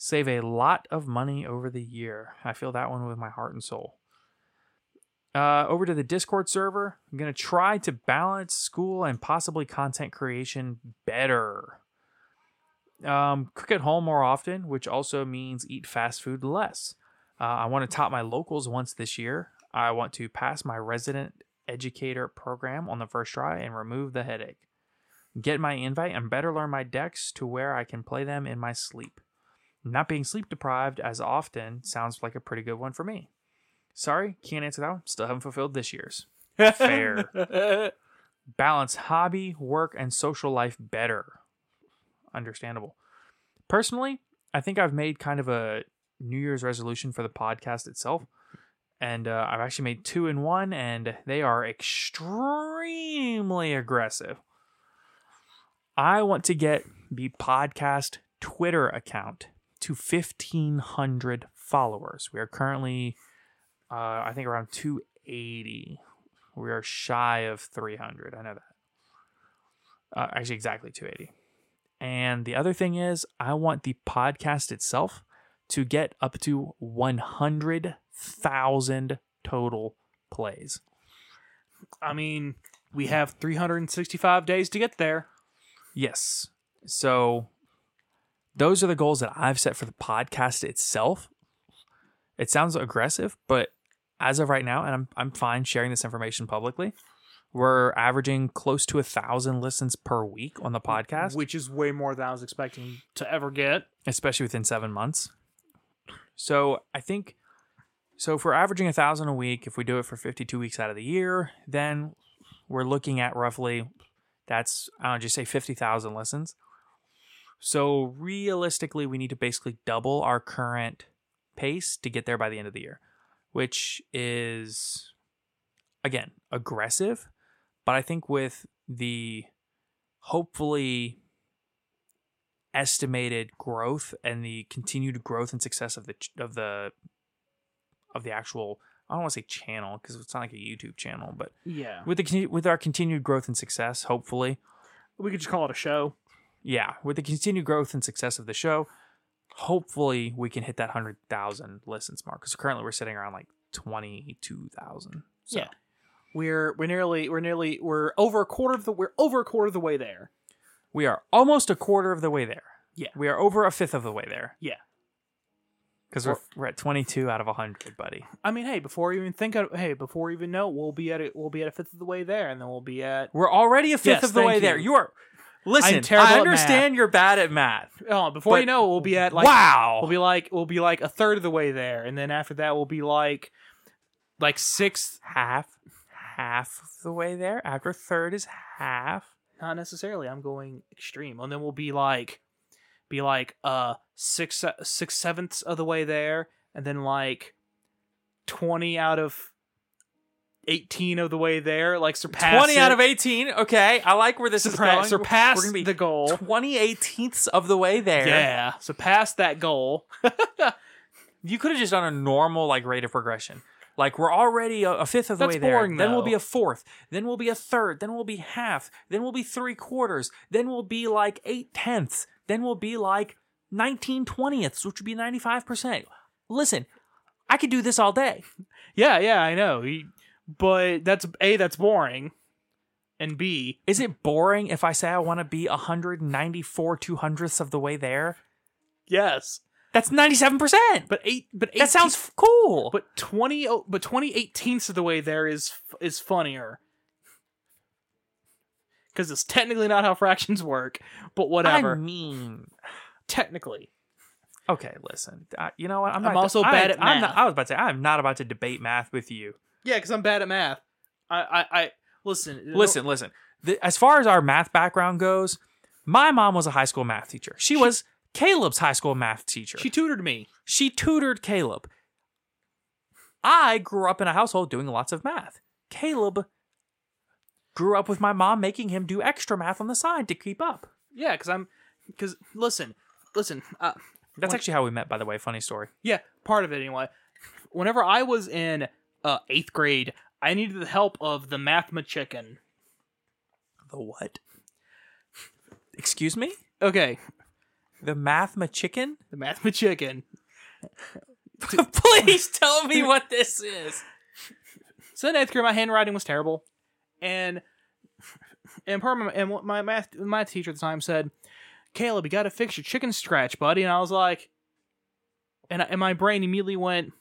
Save a lot of money over the year. I feel that one with my heart and soul. Uh, over to the Discord server. I'm going to try to balance school and possibly content creation better. Um, cook at home more often, which also means eat fast food less. Uh, I want to top my locals once this year. I want to pass my resident educator program on the first try and remove the headache. Get my invite and better learn my decks to where I can play them in my sleep. Not being sleep deprived as often sounds like a pretty good one for me. Sorry, can't answer that one. Still haven't fulfilled this year's. Fair. Balance hobby, work, and social life better. Understandable. Personally, I think I've made kind of a New Year's resolution for the podcast itself. And uh, I've actually made two in one, and they are extremely aggressive. I want to get the podcast Twitter account to 1,500 followers. We are currently, uh, I think, around 280. We are shy of 300. I know that. Uh, actually, exactly 280. And the other thing is, I want the podcast itself to get up to 100,000 total plays. I mean, we have 365 days to get there. Yes. So those are the goals that I've set for the podcast itself. It sounds aggressive, but as of right now, and I'm I'm fine sharing this information publicly. We're averaging close to a thousand listens per week on the podcast, which is way more than I was expecting to ever get. especially within seven months. So I think so if we're averaging a thousand a week, if we do it for 52 weeks out of the year, then we're looking at roughly that's I don't know, just say 50,000 listens. So realistically, we need to basically double our current pace to get there by the end of the year, which is again aggressive, but I think with the hopefully estimated growth and the continued growth and success of the of the of the actual I don't want to say channel because it's not like a YouTube channel, but Yeah. with the with our continued growth and success, hopefully, We could just call it a show. Yeah, with the continued growth and success of the show, hopefully we can hit that hundred thousand listens mark. Because currently we're sitting around like twenty two thousand. So Yeah. We're we're nearly we're nearly we're over a quarter of the we're over a quarter of the way there. we are almost a quarter of the way there. Yeah. we are over a fifth of the way there. Yeah. because we're we're at twenty two out of hundred, buddy. I mean, hey, before you even think of hey, before you even know, we'll be at it we'll be at a fifth of the way there, and then we'll be at We're already a fifth Yes, of the way there. you. You are. Listen, I understand you're bad at math. oh, before But- you know, it, we'll be at like wow. we'll be like we'll be like a third of the way there, and then after that, we'll be like like sixth. half, half the way there. After third is half. Not necessarily. I'm going extreme, and then we'll be like be like uh six six sevenths of the way there, and then like twenty out of 18 of the way there, like surpass 20 out of 18. Okay, I like where this is Surpass- going. surpass We're gonna be the goal. 20 18ths of the way there. Yeah, surpass that goal. You could have just done a normal like rate of progression. Like we're already a, a fifth of the That's way there. boring, then we'll be a fourth. Then we'll be a third. Then we'll be half. Then we'll be three quarters. Then we'll be like eight tenths. Then we'll be like 19 twentieths, which would be 95%. Listen, I could do this all day. Yeah, yeah, I know. But that's A, that's boring. And B, Is it boring if I say I want to be 194 two hundredths of the way there? yes. That's 97%. But eight but 18, that sounds f- cool. but 20 oh, but 20 18ths of the way there is is funnier. Cuz it's technically not how fractions work, but whatever. I mean, technically. Okay, listen. I, you know what? I'm, I'm not, also I- bad at I'm math. not, I was about to say I'm not about to debate math with you. Yeah, cuz I'm bad at math. I I, I listen. Listen, listen. The, as far as our math background goes, my mom was a high school math teacher. She, was Caleb's high school math teacher. She tutored me. she tutored Caleb. I grew up in a household doing lots of math. Caleb grew up with my mom making him do extra math on the side to keep up. Yeah, cuz I'm cuz listen. Listen, uh, That's When- actually how we met, by the way. Funny story. Yeah, part of it anyway. Whenever I was in uh, eighth grade, I needed the help of the mathma chicken. The what? Excuse me? Okay, The mathma chicken? the mathma chicken. Please tell me what this is. So in eighth grade, my handwriting was terrible, and and part of my, and my math my teacher at the time said, "Caleb, you got to fix your chicken scratch, buddy." And I was like, and I, and my brain immediately went,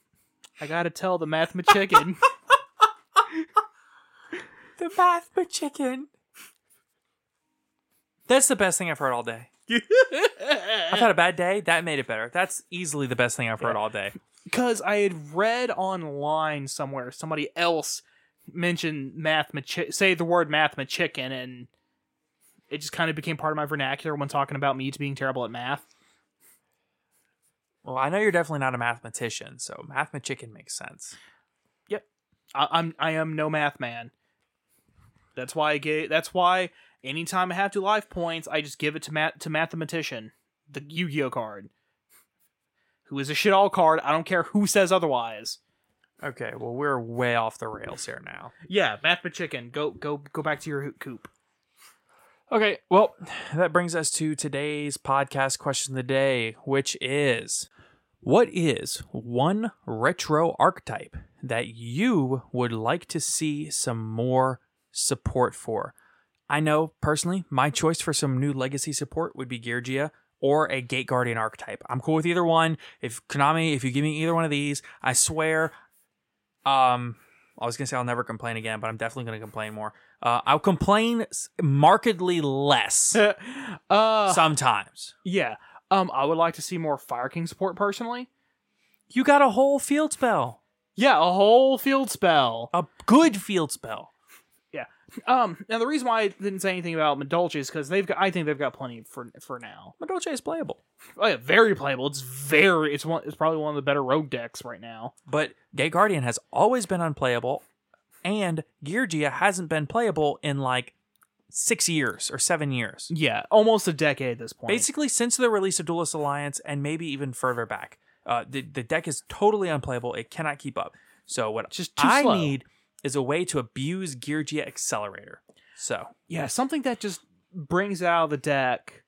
"I got to tell the mathma chicken." The mathma chicken. That's the best thing I've heard all day. I've had a bad day. That made it better. That's easily the best thing I've heard all day. because I had read online somewhere somebody else mentioned math machi- say the word math chicken and it just kind of became part of my vernacular when talking about me being terrible at math. Well, I know you're definitely not a mathematician, so mathma chicken makes sense. I, I'm I am no math man. That's why I gave. That's why anytime I have two life points, I just give it to math to mathematician, the Yu-Gi-Oh card, who is a shit all card. I don't care who says otherwise. Okay, well we're way off the rails here now. Yeah, math chicken. Go go go back to your hoop coop. Okay, well, that brings us to today's podcast question of the day, which is What is one retro archetype that you would like to see some more support for? I know personally, my choice for some new legacy support would be Geargia or a Gate Guardian archetype. I'm cool with either one. If Konami, if you give me either one of these, I swear, um, I was gonna say I'll never complain again, but I'm definitely gonna complain more. Uh, I'll complain markedly less uh, sometimes. Yeah. Um, I would like to see more Fire King support personally. You got a whole field spell, Yeah, a whole field spell. a good field spell. Yeah. Um. Now the reason why I didn't say anything about Madolche is because they've got. I think they've got plenty for for now. Madolche is playable, Oh yeah, very playable. It's very. It's one. It's probably one of the better rogue decks right now. but Gate Guardian has always been unplayable, and Geargia hasn't been playable in like six years or seven years. Yeah, almost a decade at this point. Basically, since the release of Duelist Alliance, and maybe even further back, uh, the the deck is totally unplayable. It cannot keep up. So what Just I slow. need is a way to abuse Geargia Accelerator. So Yeah, something that just brings out the deck.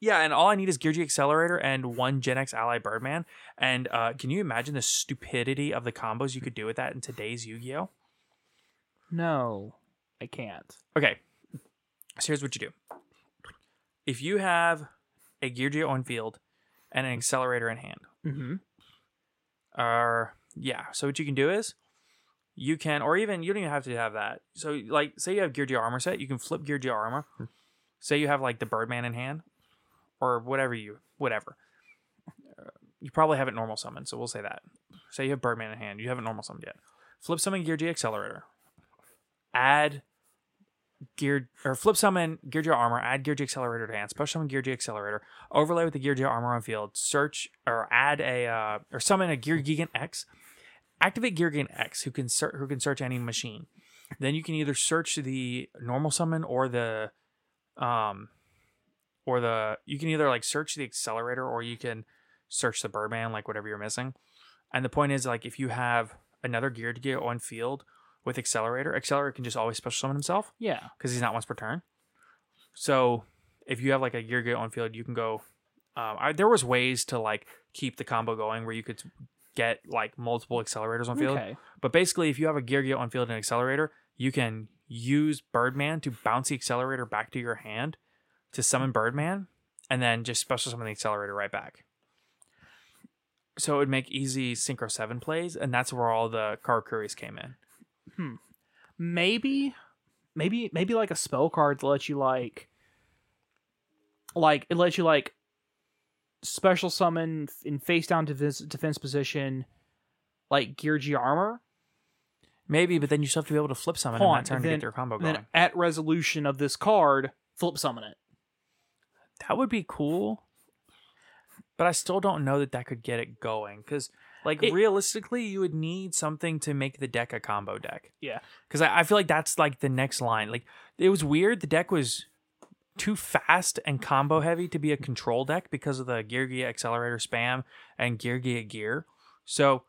yeah, and all I need is Geargia Accelerator and one Genex Ally Birdman. And uh, can you imagine the stupidity of the combos you could do with that in today's Yu-Gi-Oh? No, I can't. Okay, so here's what you do. If you have a Geargia on field and an Accelerator in hand, Mm-hmm. or yeah, so what you can do is you can, or even you don't even have to have that. So like, say you have Geargia armor set, you can flip Geargia armor. Say you have like the Birdman in hand, or whatever you, whatever. Uh, you probably haven't normal summoned, so we'll say that. Say you have Birdman in hand, you haven't normal summoned yet. Flip summon Gear Geargia Accelerator. Add geared or flip summon Geargia armor, add Geargia Accelerator to hand, special summon Geargia Accelerator, overlay with the Geargia armor on field, search or add a uh, or summon a Gear Gigant X, activate Gear Gain X, who can ser- who can search any machine. Then you can either search the normal summon or the um or the you can either like search the accelerator or you can search the Birdman, like whatever you're missing. And the point is like if you have another gear get on field with accelerator, accelerator can just always special summon himself Yeah. because he's not once per turn. So if you have like a gear get on field, you can go. Um, I, there was ways to like keep the combo going where you could get like multiple accelerators on field. Okay. But basically, if you have a gear on field and accelerator, you can use Birdman to bounce the accelerator back to your hand to summon Birdman, and then just special summon the accelerator right back. So it would make easy Synchro Seven plays, and that's where all the Karakuris came in. Hmm. maybe maybe maybe like a spell card that lets you like like it lets you like special summon in face down defense defense position like Geargiarmor Maybe, but then you still have to be able to flip summon in on, that turn to get your combo going. then at resolution of this card flip summon it That would be cool. But I still don't know that that could get it going because, like, It- realistically, you would need something to make the deck a combo deck. yeah Because I, I feel like that's like the next line. Like, it was weird. The deck was too fast and combo heavy to be a control deck because of the Geargiaccelerator spam and Gear Gear Gear. So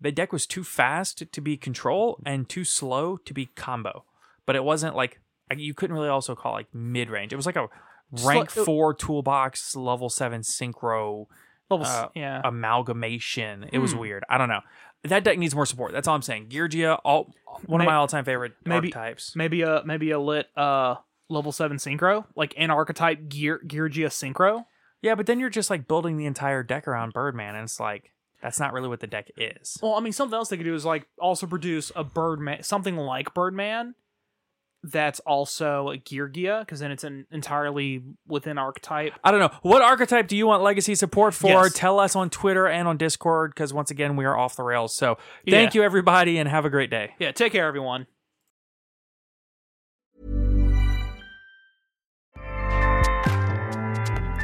the deck was too fast to be control and too slow to be combo. But it wasn't like you couldn't really also call it like mid range. It was like a rank it- four toolbox level seven synchro level uh, yeah amalgamation. It was Hmm. weird. I don't know. That deck needs more support. That's all I'm saying. Geargia, all one of my all time favorite maybe- archetypes. maybe a maybe a lit uh level 7 synchro like an archetype gear gear G synchro Yeah, but then you're just like building the entire deck around Birdman, and it's like that's not really what the deck is. Well, I mean, something else they could do is like also produce a Birdman, something like Birdman, that's also a Geargia, because then it's an entirely within archetype. I don't know. What archetype do you want legacy support for? Yes. Tell us on Twitter and on Discord because once again we are off the rails. So thank Yeah. you everybody and have a great day. Yeah, take care, everyone.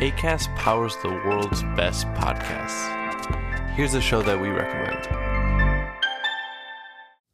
ACAST powers the world's best podcasts. Here's a show that we recommend.